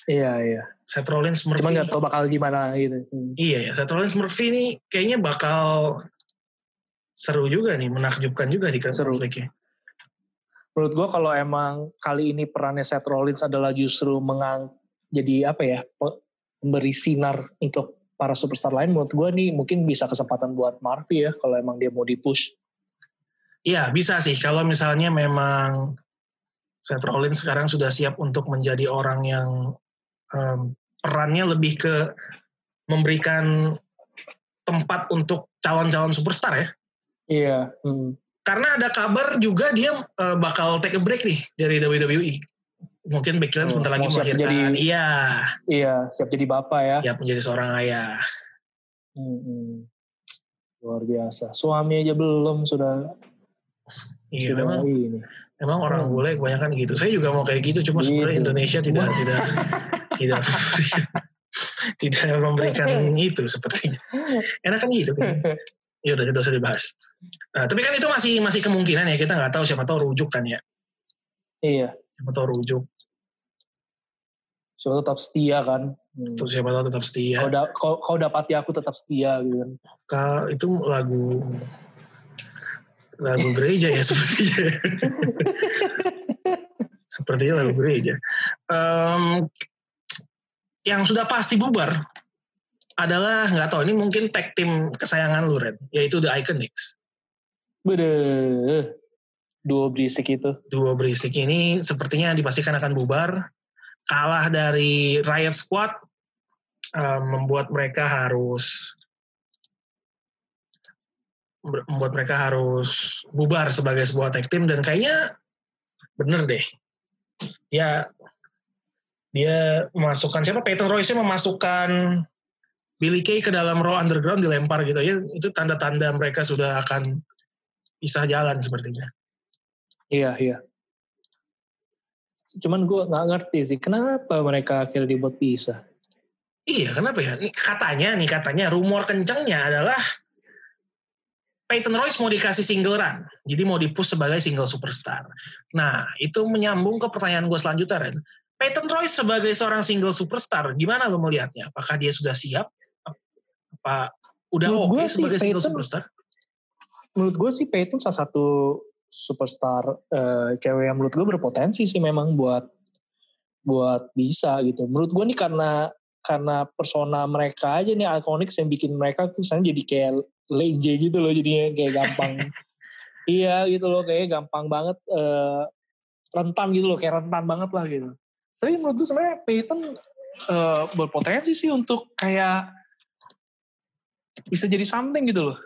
Iya iya.
Seth Rollins
Cuma
Murphy
nggak tahu bakal gimana gitu. Hmm.
iya ya Seth Rollins Murphy ini kayaknya bakal seru juga nih menakjubkan juga di
Seru.
konfliknya
Menurut gue kalau emang kali ini perannya Seth Rollins adalah justru mengang jadi apa ya memberi sinar untuk para superstar lain menurut gue nih mungkin bisa kesempatan buat Murphy ya kalau emang dia mau di push
Iya bisa sih kalau misalnya memang Seth Rollins sekarang sudah siap untuk menjadi orang yang um, perannya lebih ke memberikan tempat untuk calon-calon superstar ya.
Iya. Hmm.
Karena ada kabar juga dia uh, bakal take a break nih dari WWE. Mungkin Becky Lynch oh, sebentar lagi melahirkan. Jadi, iya.
Iya, siap jadi bapak ya.
Siap menjadi seorang ayah.
Hmm, hmm. Luar biasa. Suami aja belum sudah.
Iya sudah memang. Ini. Memang orang hmm. bule kebanyakan gitu. Saya juga mau kayak gitu, cuma gitu. sebenarnya Indonesia tidak tidak tidak tidak memberikan itu sepertinya. Enak kan gitu kan. Ya udah tidak usah dibahas. Nah, tapi kan itu masih masih kemungkinan ya kita nggak tahu siapa tahu rujuk kan ya.
Iya.
Siapa tahu rujuk.
Siapa tetap setia kan.
Hmm. Terus siapa tahu tetap setia.
Kau, da, kau, kau dapati aku tetap setia gitu kan.
Kau, itu lagu lagu gereja ya sepertinya. sepertinya lagu gereja. Um, yang sudah pasti bubar adalah nggak tahu ini mungkin tag tim kesayangan lu Red yaitu The Iconics.
Bede, duo berisik itu.
Duo berisik ini sepertinya dipastikan akan bubar. Kalah dari Riot Squad um, membuat mereka harus membuat mereka harus bubar sebagai sebuah tag team dan kayaknya bener deh. Ya dia memasukkan siapa Peyton Royce memasukkan Billy Kay ke dalam Raw Underground dilempar gitu ya itu tanda-tanda mereka sudah akan pisah jalan sepertinya.
Iya iya. Cuman gue nggak ngerti sih kenapa mereka akhirnya dibuat pisah.
Iya kenapa ya? Ini katanya nih katanya rumor kencangnya adalah Peyton Royce mau dikasih single run, jadi mau dipush sebagai single superstar. Nah, itu menyambung ke pertanyaan gue selanjutnya, Ren. Peyton Royce sebagai seorang single superstar, gimana lo melihatnya? Apakah dia sudah siap? Apa udah oke okay sebagai Peyton, single superstar?
Menurut gue sih Peyton salah satu superstar uh, cewek yang menurut gue berpotensi sih memang buat buat bisa gitu. Menurut gue nih karena karena persona mereka aja nih ikonik yang bikin mereka tuh sekarang jadi kayak leje gitu loh jadinya kayak gampang iya gitu loh kayak gampang banget uh, rentan gitu loh kayak rentan banget lah gitu tapi menurut gue sebenarnya Peyton uh, berpotensi sih untuk kayak bisa jadi something gitu loh.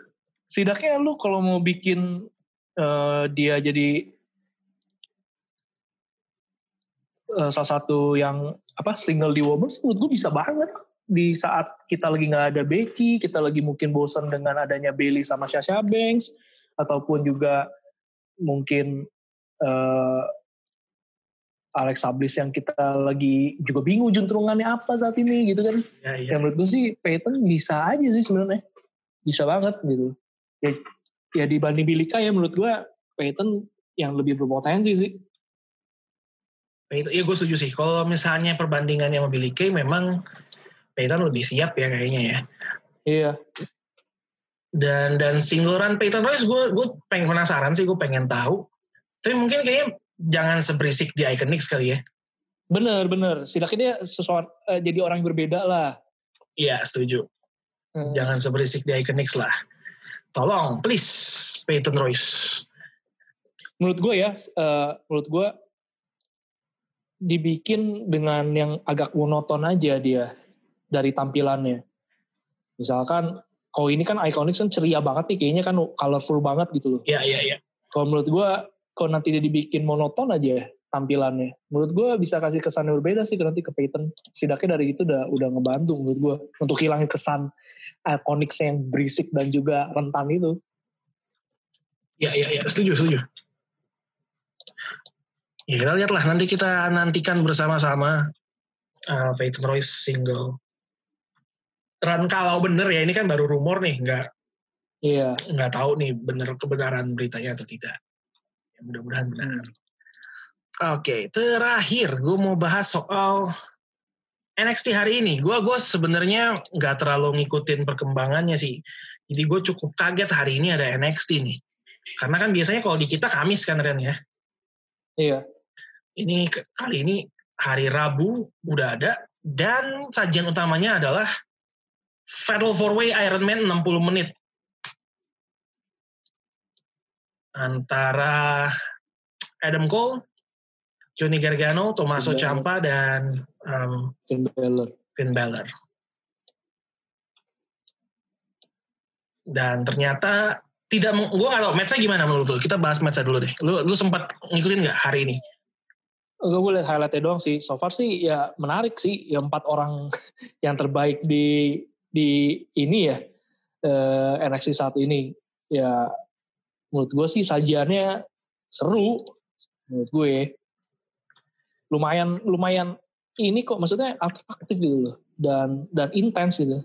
Setidaknya lu kalau mau bikin uh, dia jadi uh, salah satu yang apa single di Women's menurut gue bisa banget di saat kita lagi nggak ada Becky, kita lagi mungkin bosan dengan adanya Bailey sama Sasha Banks, ataupun juga mungkin uh, Alex Ablis yang kita lagi juga bingung juntrungannya apa saat ini gitu kan. Ya, ya. ya menurut gue sih Peyton bisa aja sih sebenarnya. Bisa banget gitu. Ya, ya dibanding Bilika ya menurut gue Peyton yang lebih berpotensi sih.
Peyton, ya gue setuju sih. Kalau misalnya perbandingannya sama Billy Kay memang Peyton lebih siap ya kayaknya ya.
Iya.
Dan dan single run Peyton Royce gue gue pengen penasaran sih gue pengen tahu. Tapi mungkin kayaknya jangan seberisik di Iconics kali ya.
Bener, bener. Setidaknya dia sesuatu, uh, jadi orang yang berbeda lah.
Iya, setuju. Hmm. Jangan seberisik di Iconics lah. Tolong, please, Peyton Royce.
Menurut gue ya, uh, menurut gue dibikin dengan yang agak monoton aja dia dari tampilannya. Misalkan, kalau ini kan Iconics kan ceria banget nih, kayaknya kan colorful banget gitu loh.
Iya, iya, iya.
Kalau menurut gue kalau nanti dia dibikin monoton aja tampilannya. Menurut gue bisa kasih kesan yang berbeda sih nanti ke Peyton. Setidaknya dari itu udah udah ngebantu menurut gue untuk hilangin kesan ikonik yang berisik dan juga rentan itu.
Ya, ya, ya, setuju, setuju. Ya kita lihatlah nanti kita nantikan bersama-sama uh, Peyton Royce single. Run kalau bener ya ini kan baru rumor nih, nggak
Iya.
Nggak tahu nih bener kebenaran beritanya atau tidak mudah-mudahan benar. Oke, okay, terakhir gue mau bahas soal NXT hari ini. Gue gue sebenarnya nggak terlalu ngikutin perkembangannya sih. Jadi gue cukup kaget hari ini ada NXT nih. Karena kan biasanya kalau di kita Kamis kan Ren ya.
Iya.
Ini kali ini hari Rabu udah ada dan sajian utamanya adalah Fatal Four Way Iron Man 60 menit. antara Adam Cole, Johnny Gargano, Tommaso. Ciampa dan um,
Finn Balor.
Finn Balor. Dan ternyata tidak, gue nggak tahu matchnya gimana menurut lu. Kita bahas matchnya dulu deh. Lu, lu sempat ngikutin nggak hari ini?
Gue lihat highlightnya doang sih. So far sih ya menarik sih. Ya empat orang yang terbaik di di ini ya eh, NXT saat ini. Ya menurut gue sih sajiannya seru. Menurut gue lumayan lumayan ini kok maksudnya atraktif gitu loh dan dan intens gitu.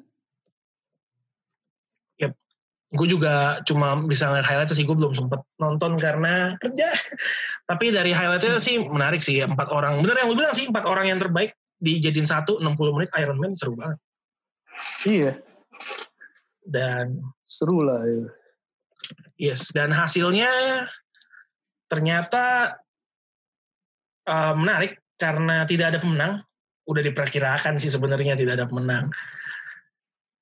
Gue juga cuma bisa ngeliat highlight sih. Gue belum sempet nonton karena kerja. Tapi dari highlightnya sih menarik sih. Empat orang. Bener yang lu bilang sih. Empat orang yang terbaik dijadiin satu 60 menit Iron Man seru banget.
Iya,
Dan
seru lah. Ya.
Yes, dan hasilnya ternyata uh, menarik karena tidak ada pemenang. Udah diperkirakan sih sebenarnya tidak ada pemenang.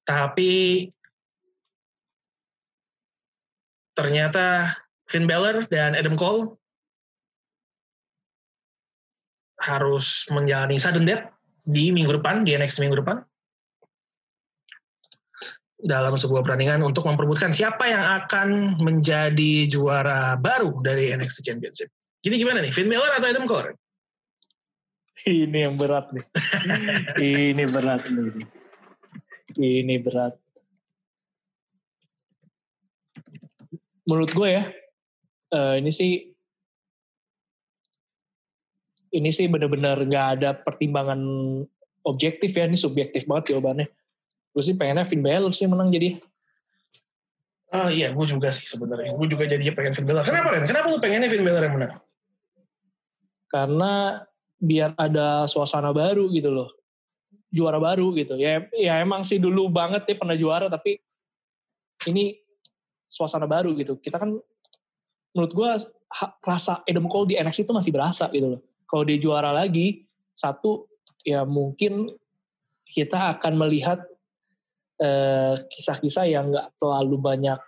Tapi ternyata Finn Balor dan Adam Cole harus menjalani sudden death di minggu depan, di NXT minggu depan dalam sebuah pertandingan untuk memperebutkan siapa yang akan menjadi juara baru dari NXT Championship. Jadi gimana nih, Finn Balor atau Adam Cole?
Ini yang berat nih. Ini berat nih. Ini berat. Menurut gue ya, eh, ini sih ini sih benar-benar nggak ada pertimbangan objektif ya, ini subjektif banget jawabannya. Gue sih pengennya Finn Balor sih menang jadi.
Oh iya, gue juga sih sebenarnya. Gue juga jadinya pengen Finn Balor. Kenapa Ren? Kenapa lu pengennya Finn Balor yang menang?
Karena biar ada suasana baru gitu loh. Juara baru gitu. Ya ya emang sih dulu banget dia pernah juara tapi ini suasana baru gitu. Kita kan menurut gue rasa Adam Cole di NXT itu masih berasa gitu loh. Kalau dia juara lagi satu ya mungkin kita akan melihat eh, kisah-kisah yang nggak terlalu banyak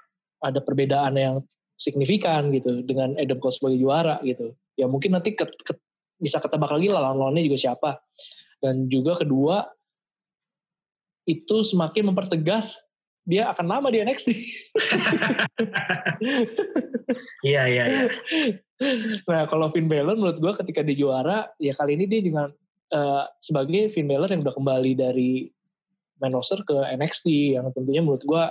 ada perbedaan yang signifikan gitu dengan Adam Cole sebagai juara gitu. Ya mungkin nanti ke, ke- bisa ketebak lagi lawan-lawannya juga siapa. Dan juga kedua itu semakin mempertegas dia akan lama di NXT.
Iya, iya, iya.
nah kalau Finn Balor menurut gue ketika dia juara ya kali ini dia dengan eh, sebagai Finn Balor yang udah kembali dari main roster ke NXT yang tentunya menurut gue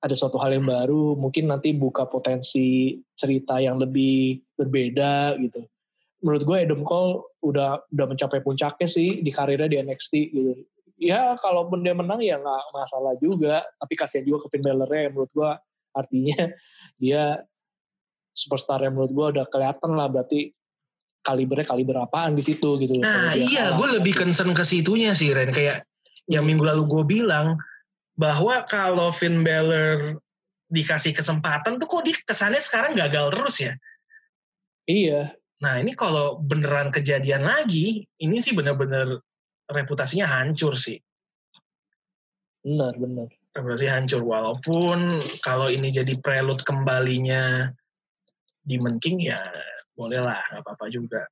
ada suatu hal yang baru mungkin nanti buka potensi cerita yang lebih berbeda gitu menurut gue Adam Cole udah udah mencapai puncaknya sih di karirnya di NXT gitu ya kalaupun dia menang ya nggak masalah juga tapi kasihan juga ke Finn Balor ya menurut gue artinya dia superstar yang menurut gue udah kelihatan lah berarti kalibernya kaliber apaan di situ gitu loh.
Nah iya, gue lebih concern ke situnya sih Ren. Kayak yang minggu lalu gue bilang bahwa kalau Finn Balor dikasih kesempatan tuh kok dia kesannya sekarang gagal terus ya.
Iya,
Nah ini kalau beneran kejadian lagi, ini sih bener-bener reputasinya hancur sih.
benar benar.
Reputasi hancur. Walaupun kalau ini jadi prelude kembalinya Demon King ya bolehlah, nggak apa-apa juga.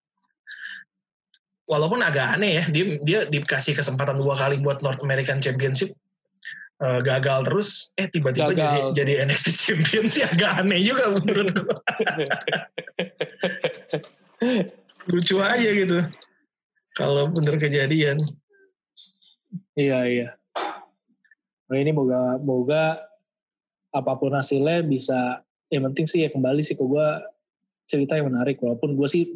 Walaupun agak aneh ya, dia, dia dikasih kesempatan dua kali buat North American Championship, eh, gagal terus, eh tiba-tiba jadi, jadi NXT Champion sih agak aneh juga menurut gue. Lucu aja gitu. Kalau bener kejadian.
iya iya. Nah, ini moga moga apa pun hasilnya bisa yang penting sih ya kembali sih ke gue cerita yang menarik walaupun gue sih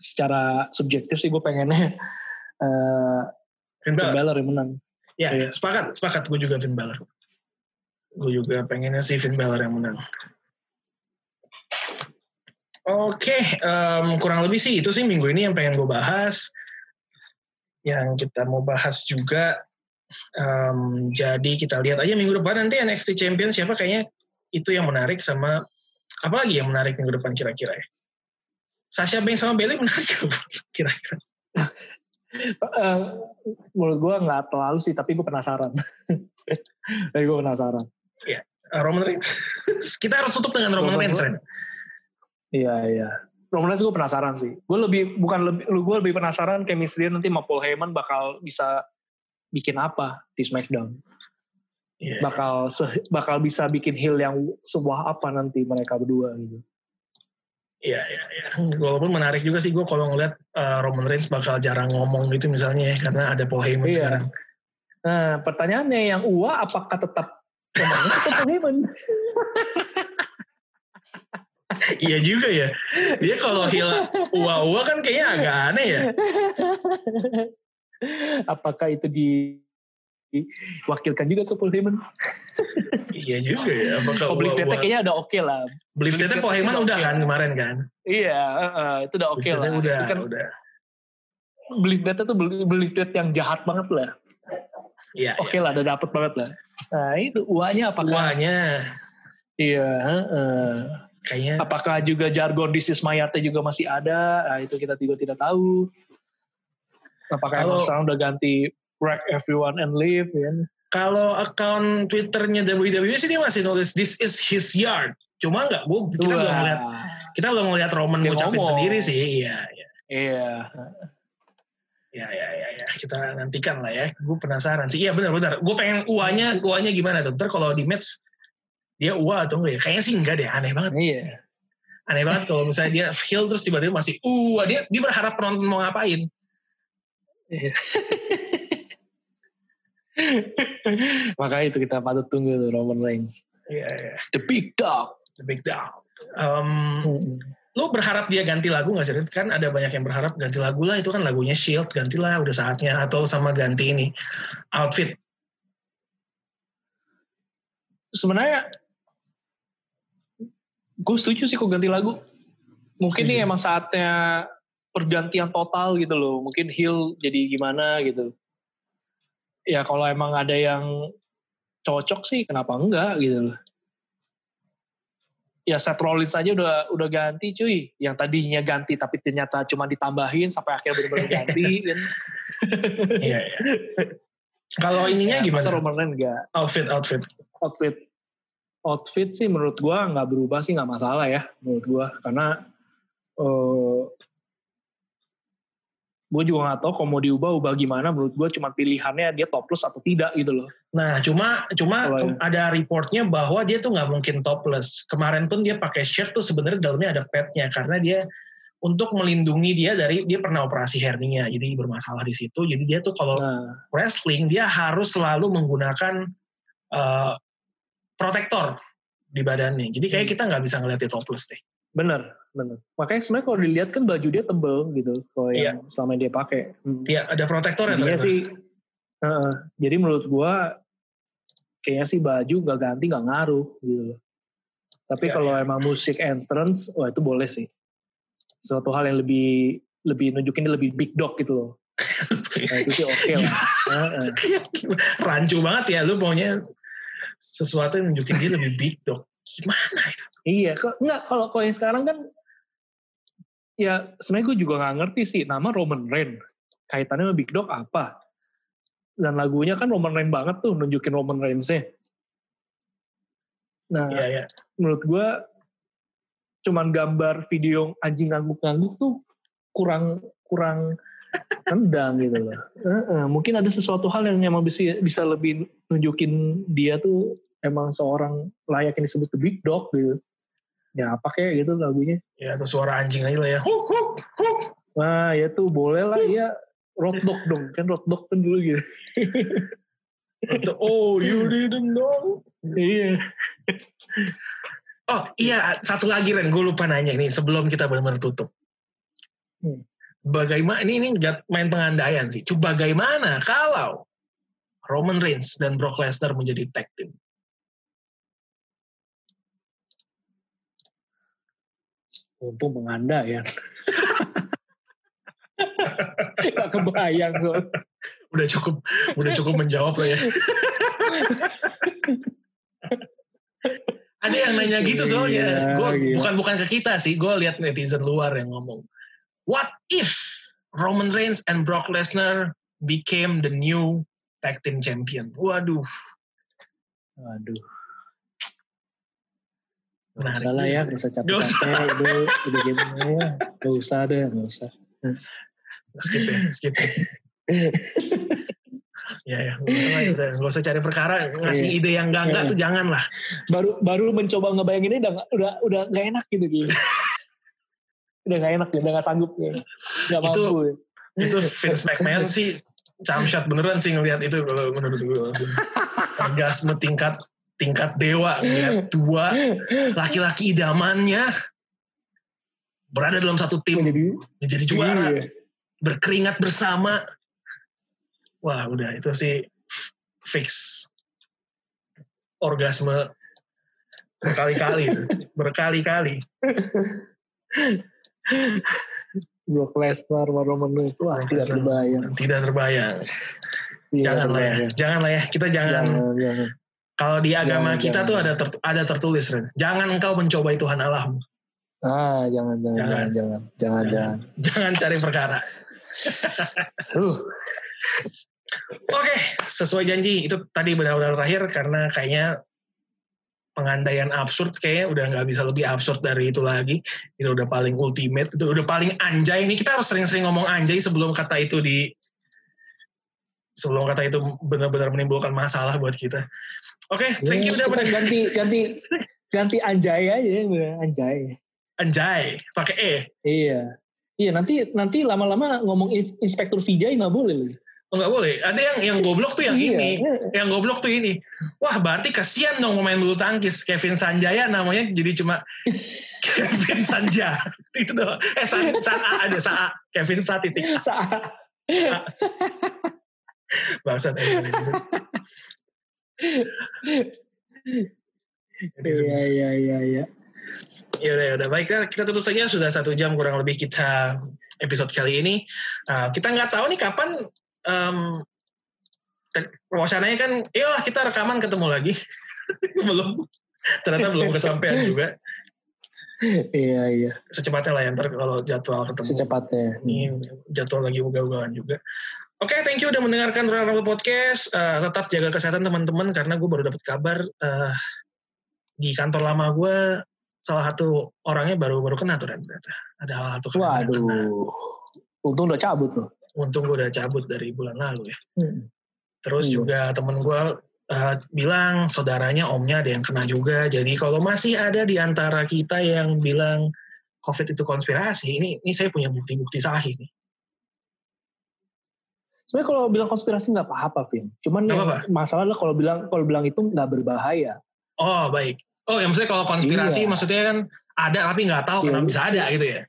secara subjektif sih gue pengennya eh
Finn
Finn
Balor.
Yang menang.
Ya,
Iya.
sepakat, sepakat. Gue juga Finn Balor. Gue juga pengennya sih Finn Balor yang menang. Oke, em, kurang lebih sih itu sih minggu ini yang pengen gue bahas. Yang kita mau bahas juga, em, jadi kita lihat aja minggu depan nanti NXT Champion siapa kayaknya itu yang menarik sama apa lagi yang menarik minggu depan kira-kira ya? Sasha Banks sama Bailey menarik kira-kira.
Eh, menurut gue nggak terlalu sih tapi gue penasaran. tapi gue penasaran.
Eh, Roman Reigns. kita harus tutup dengan Roman
Roman
Reigns,
Reigns.
Ren.
Iya iya. Roman Reigns gue penasaran sih. Gue lebih bukan lebih gue lebih penasaran chemistry nanti sama Paul Heyman bakal bisa bikin apa di SmackDown. Yeah. Bakal bakal bisa bikin heel yang sebuah apa nanti mereka berdua gitu.
Iya, iya, iya. Walaupun menarik juga sih gue kalau ngeliat uh, Roman Reigns bakal jarang ngomong gitu misalnya ya, karena ada Paul Heyman iya. sekarang.
Nah, pertanyaannya yang UA apakah tetap Roman Reigns atau Paul Heyman?
iya juga ya. Dia kalau hila UA-UA kan kayaknya agak aneh ya.
Apakah itu di diwakilkan juga ke Paul Heyman?
iya juga ya. Apakah
oh, Belief kayaknya udah oke okay lah.
Belief Data Paul Heyman udah kan kemarin kan?
Iya, uh, itu udah oke okay lah.
Udah,
itu kan,
udah.
Belief Data tuh belief data yang jahat banget lah.
Iya.
Oke okay iya. lah, udah dapet banget lah. Nah itu uangnya apakah?
Uangnya.
Iya. Uh,
Kayaknya.
Apakah juga jargon This Mayate juga masih ada? Nah, itu kita juga tidak tahu. Apakah Kalau, sekarang udah ganti wreck everyone and leave ya?
Kalau akun Twitternya WWE sih dia masih nulis this is his yard. Cuma nggak, bu kita Wah. belum ngeliat kita belum ngeliat Roman dia ngucapin ngomong. sendiri sih. Iya,
iya. Iya.
Ya, ya, ya, ya. Kita nantikan lah ya. Gue penasaran sih. Iya benar-benar. Gue pengen uanya, uanya gimana tuh? Ntar kalau di match dia UA atau enggak ya? Kayaknya sih enggak deh, aneh banget.
Iya.
Aneh banget kalau misalnya dia heel terus tiba-tiba masih UA, dia dia berharap penonton mau ngapain.
Iya. Makanya itu kita patut tunggu tuh Roman Reigns.
Iya, iya.
The Big Dog.
The Big Dog. Um, hmm. Lu berharap dia ganti lagu gak sih? Kan ada banyak yang berharap ganti lagu lah. Itu kan lagunya Shield. Gantilah udah saatnya. Atau sama ganti ini. Outfit
sebenarnya gue setuju sih kok ganti lagu. Mungkin ini emang saatnya pergantian total gitu loh. Mungkin Hill jadi gimana gitu. Ya kalau emang ada yang cocok sih kenapa enggak gitu loh. Ya Seth Rollins aja udah udah ganti cuy. Yang tadinya ganti tapi ternyata cuma ditambahin sampai akhirnya benar-benar ganti kan.
Iya, iya. Kalau ininya ya, gimana?
Roman Reigns enggak.
Outfit, outfit.
Outfit. Outfit sih menurut gua nggak berubah sih nggak masalah ya menurut gua. Karena uh, gue juga nggak tahu kalau mau diubah ubah gimana menurut gue cuma pilihannya dia topless atau tidak gitu loh.
Nah cuma cuma Kalo ada reportnya bahwa dia tuh nggak mungkin topless. Kemarin pun dia pakai shirt tuh sebenarnya dalamnya ada padnya karena dia untuk melindungi dia dari dia pernah operasi hernia jadi bermasalah di situ. Jadi dia tuh kalau nah. wrestling dia harus selalu menggunakan uh, protektor di badannya jadi kayak hmm. kita nggak bisa ngeliat dia topless deh
bener bener makanya sebenarnya kalau dilihat kan baju dia tebel gitu kalau yeah. yang selama dia pakai
hmm. iya hmm. ada protektor ya
Iya sih uh, jadi menurut gua kayaknya sih baju nggak ganti nggak ngaruh gitu tapi yeah, kalau yeah. emang musik entrance wah itu boleh sih suatu hal yang lebih lebih nunjukin dia lebih big dog gitu loh. nah, itu sih oke okay lah.
Rancu banget ya lu maunya sesuatu yang nunjukin dia lebih big dog. Gimana itu?
Iya, kok enggak kalau kalau yang sekarang kan ya sebenarnya gue juga nggak ngerti sih nama Roman Reigns kaitannya sama Big Dog apa dan lagunya kan Roman Reigns banget tuh nunjukin Roman Reigns-nya. Nah, yeah, yeah. menurut gue cuman gambar video anjing ngangguk-ngangguk tuh kurang kurang rendang gitu loh. Uh, uh, mungkin ada sesuatu hal yang emang bisa bisa lebih nunjukin dia tuh emang seorang layak yang disebut the big dog gitu. Ya apa kayak gitu lagunya.
Ya atau suara anjing aja lah ya. Huk, huk,
huk. Nah ya tuh boleh lah ya road dog dong kan road dog kan dulu gitu.
oh you didn't know.
Iya.
Oh iya, satu lagi Ren, gue lupa nanya ini sebelum kita benar-benar tutup. Hmm. Bagaimana ini ini main pengandaian sih. Coba bagaimana kalau Roman Reigns dan Brock Lesnar menjadi tag team?
Untung pengandaian. Gak kebayang gue.
Udah cukup, udah cukup menjawab lah ya. Ada yang nanya gitu soalnya. Iya, gue bukan bukan ke kita sih. Gue lihat netizen luar yang ngomong. What if Roman Reigns and Brock Lesnar became the new tag team champion? Waduh.
Waduh. Gak usah lah ya, gak usah
Gak
capek-capek. Udah, udah game ya. Gak usah deh, gak usah.
skip ya, skip. ya ya, nggak usah, udah, nggak usah cari perkara, ngasih
Iya.
ide yang enggak enggak
Iya.
tuh jangan lah.
Baru baru mencoba ngebayangin ini udah nggak- udah udah gak enak gitu gitu. udah gak enak ya, udah gak sanggup ya. Gak
Itu-
mampu ya.
Itu Vince McMahon sih camshot beneran sih ngelihat itu kalau menurut gue langsung. Orgasme tingkat tingkat dewa ngeliat dua laki-laki idamannya berada dalam satu tim
Jadi
menjadi juara
Iya.
berkeringat bersama wah udah itu sih fix orgasme berkali-kali berkali-kali
Brock Lesnar, Roman Reigns, wah
Brock
tidak terbayang.
tidak terbayang.
Tidak
jangan lah ya.
terbayang.
jangan lah ya. Kita jangan.
Jangan, jangan.
kalau di agama
Jangan,
kita
jangan.
tuh ada ter- ada tertulis Ren. Jangan engkau mencobai Tuhan Allahmu.
Ah, jangan, jangan,
Jangan.
jangan, jangan, jangan, jangan.
jangan cari perkara.
Uh,
Oke, sesuai janji. Itu tadi benar-benar terakhir karena kayaknya pengandaian absurd kayaknya udah nggak bisa lebih absurd dari itu lagi. Itu udah paling ultimate, itu udah paling anjay. Ini kita harus sering-sering ngomong anjay sebelum kata itu di sebelum kata itu benar-benar menimbulkan masalah buat kita. Oke, thank you
ya,
udah benar
ganti, ganti, ganti anjay aja, ya, anjay.
anjay pakai e.
Iya. Iya, nanti nanti lama-lama ngomong ins- Inspektur Vijay nggak boleh lagi.
Oh nggak boleh. Ada yang yang goblok tuh yang
Iya.
ini. yang goblok tuh ini. Wah berarti kasihan dong pemain bulu tangkis Kevin Sanjaya namanya jadi cuma Kevin Sanja itu doang. Eh San, San A ada Sa A. Kevin Sa titik A.
Sa-
Bangsat eh.
Iya, iya, iya, iya.
Ya udah, ya udah baiklah kita tutup saja sudah satu jam kurang lebih kita episode kali ini. Uh, kita nggak tahu nih kapan um, wacananya kan, ya kita rekaman ketemu lagi. belum ternyata belum kesampaian juga.
Iya, iya.
Secepatnya lah ya ntar kalau jadwal ketemu.
Secepatnya.
Ini jadwal lagi ugal-ugalan juga. Oke, thank you udah mendengarkan Rumble Podcast. Uh, tetap jaga kesehatan teman-teman karena gue baru dapat kabar uh, di kantor lama gue salah satu orangnya baru-baru kena tuh ternyata ada hal-hal tuh kena.
Waduh. Untung udah cabut loh.
Untung gue udah cabut dari bulan lalu ya.
Hmm.
Terus
Iya.
juga temen gue uh, bilang saudaranya omnya ada yang kena juga. Jadi kalau masih ada di antara kita yang bilang COVID itu konspirasi, ini ini saya punya bukti-bukti sahih nih.
Sebenarnya kalau bilang konspirasi nggak apa-apa, Vin. Cuman yang
apa-apa.
masalah adalah kalau bilang kalau bilang itu nggak berbahaya.
Oh baik. Oh ya maksudnya kalau konspirasi
Iya.
maksudnya kan ada tapi nggak tahu
Iya,
kenapa bisa ada gitu ya.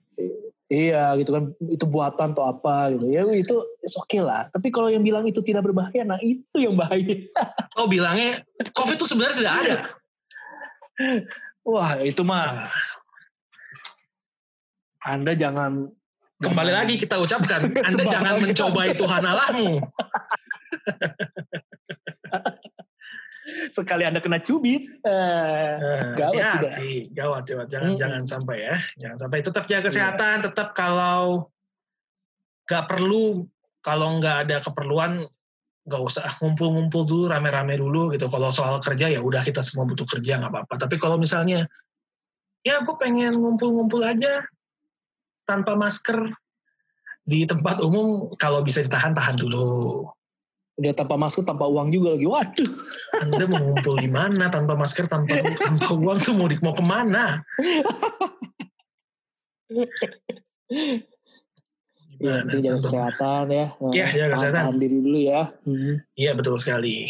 Iya gitu kan. Itu buatan atau apa gitu. Ya itu it's okay lah. Tapi kalau yang bilang itu tidak berbahaya nah itu yang bahaya.
Oh bilangnya COVID itu sebenarnya tidak ada.
wah itu mah
Nah,
anda jangan
kembali lagi kita ucapkan, Anda jangan mencobai Tuhan Allahmu.
sekali anda kena cubit eh,
Nah,
Gawat sudah.
hati-hati, gawat, gawat. Jangan
Mm-mm.
jangan sampai ya, jangan sampai. Tetap jaga
Iya.
kesehatan, tetap kalau nggak perlu, kalau nggak ada keperluan, nggak usah ngumpul-ngumpul dulu, rame-rame dulu gitu. Kalau soal kerja ya udah kita semua butuh kerja nggak apa-apa. Tapi kalau misalnya, ya aku pengen ngumpul-ngumpul aja tanpa masker di tempat umum, kalau bisa ditahan tahan dulu.
Udah tanpa masker tanpa uang juga lagi waduh
Anda mau ngumpul di mana tanpa masker, tanpa tanpa uang tuh mau di, mau ke mana?
ya,
Gimana?
penting jaga kesehatan ya
Iya, jaga kesehatan.
diri dulu ya Hmm.
Iya betul sekali,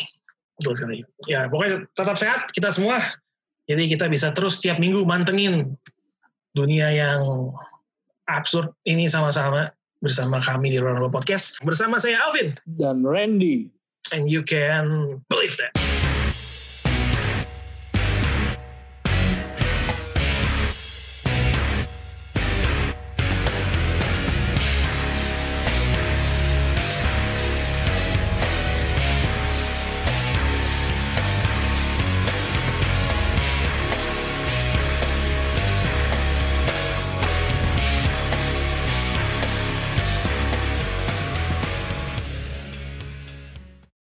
betul sekali. Ya pokoknya tetap sehat kita semua. Jadi kita bisa terus tiap minggu mantengin dunia yang absurd ini sama-sama bersama kami di Ronaldo Podcast. Bersama saya Alvin,
dan Randy
and you can believe that.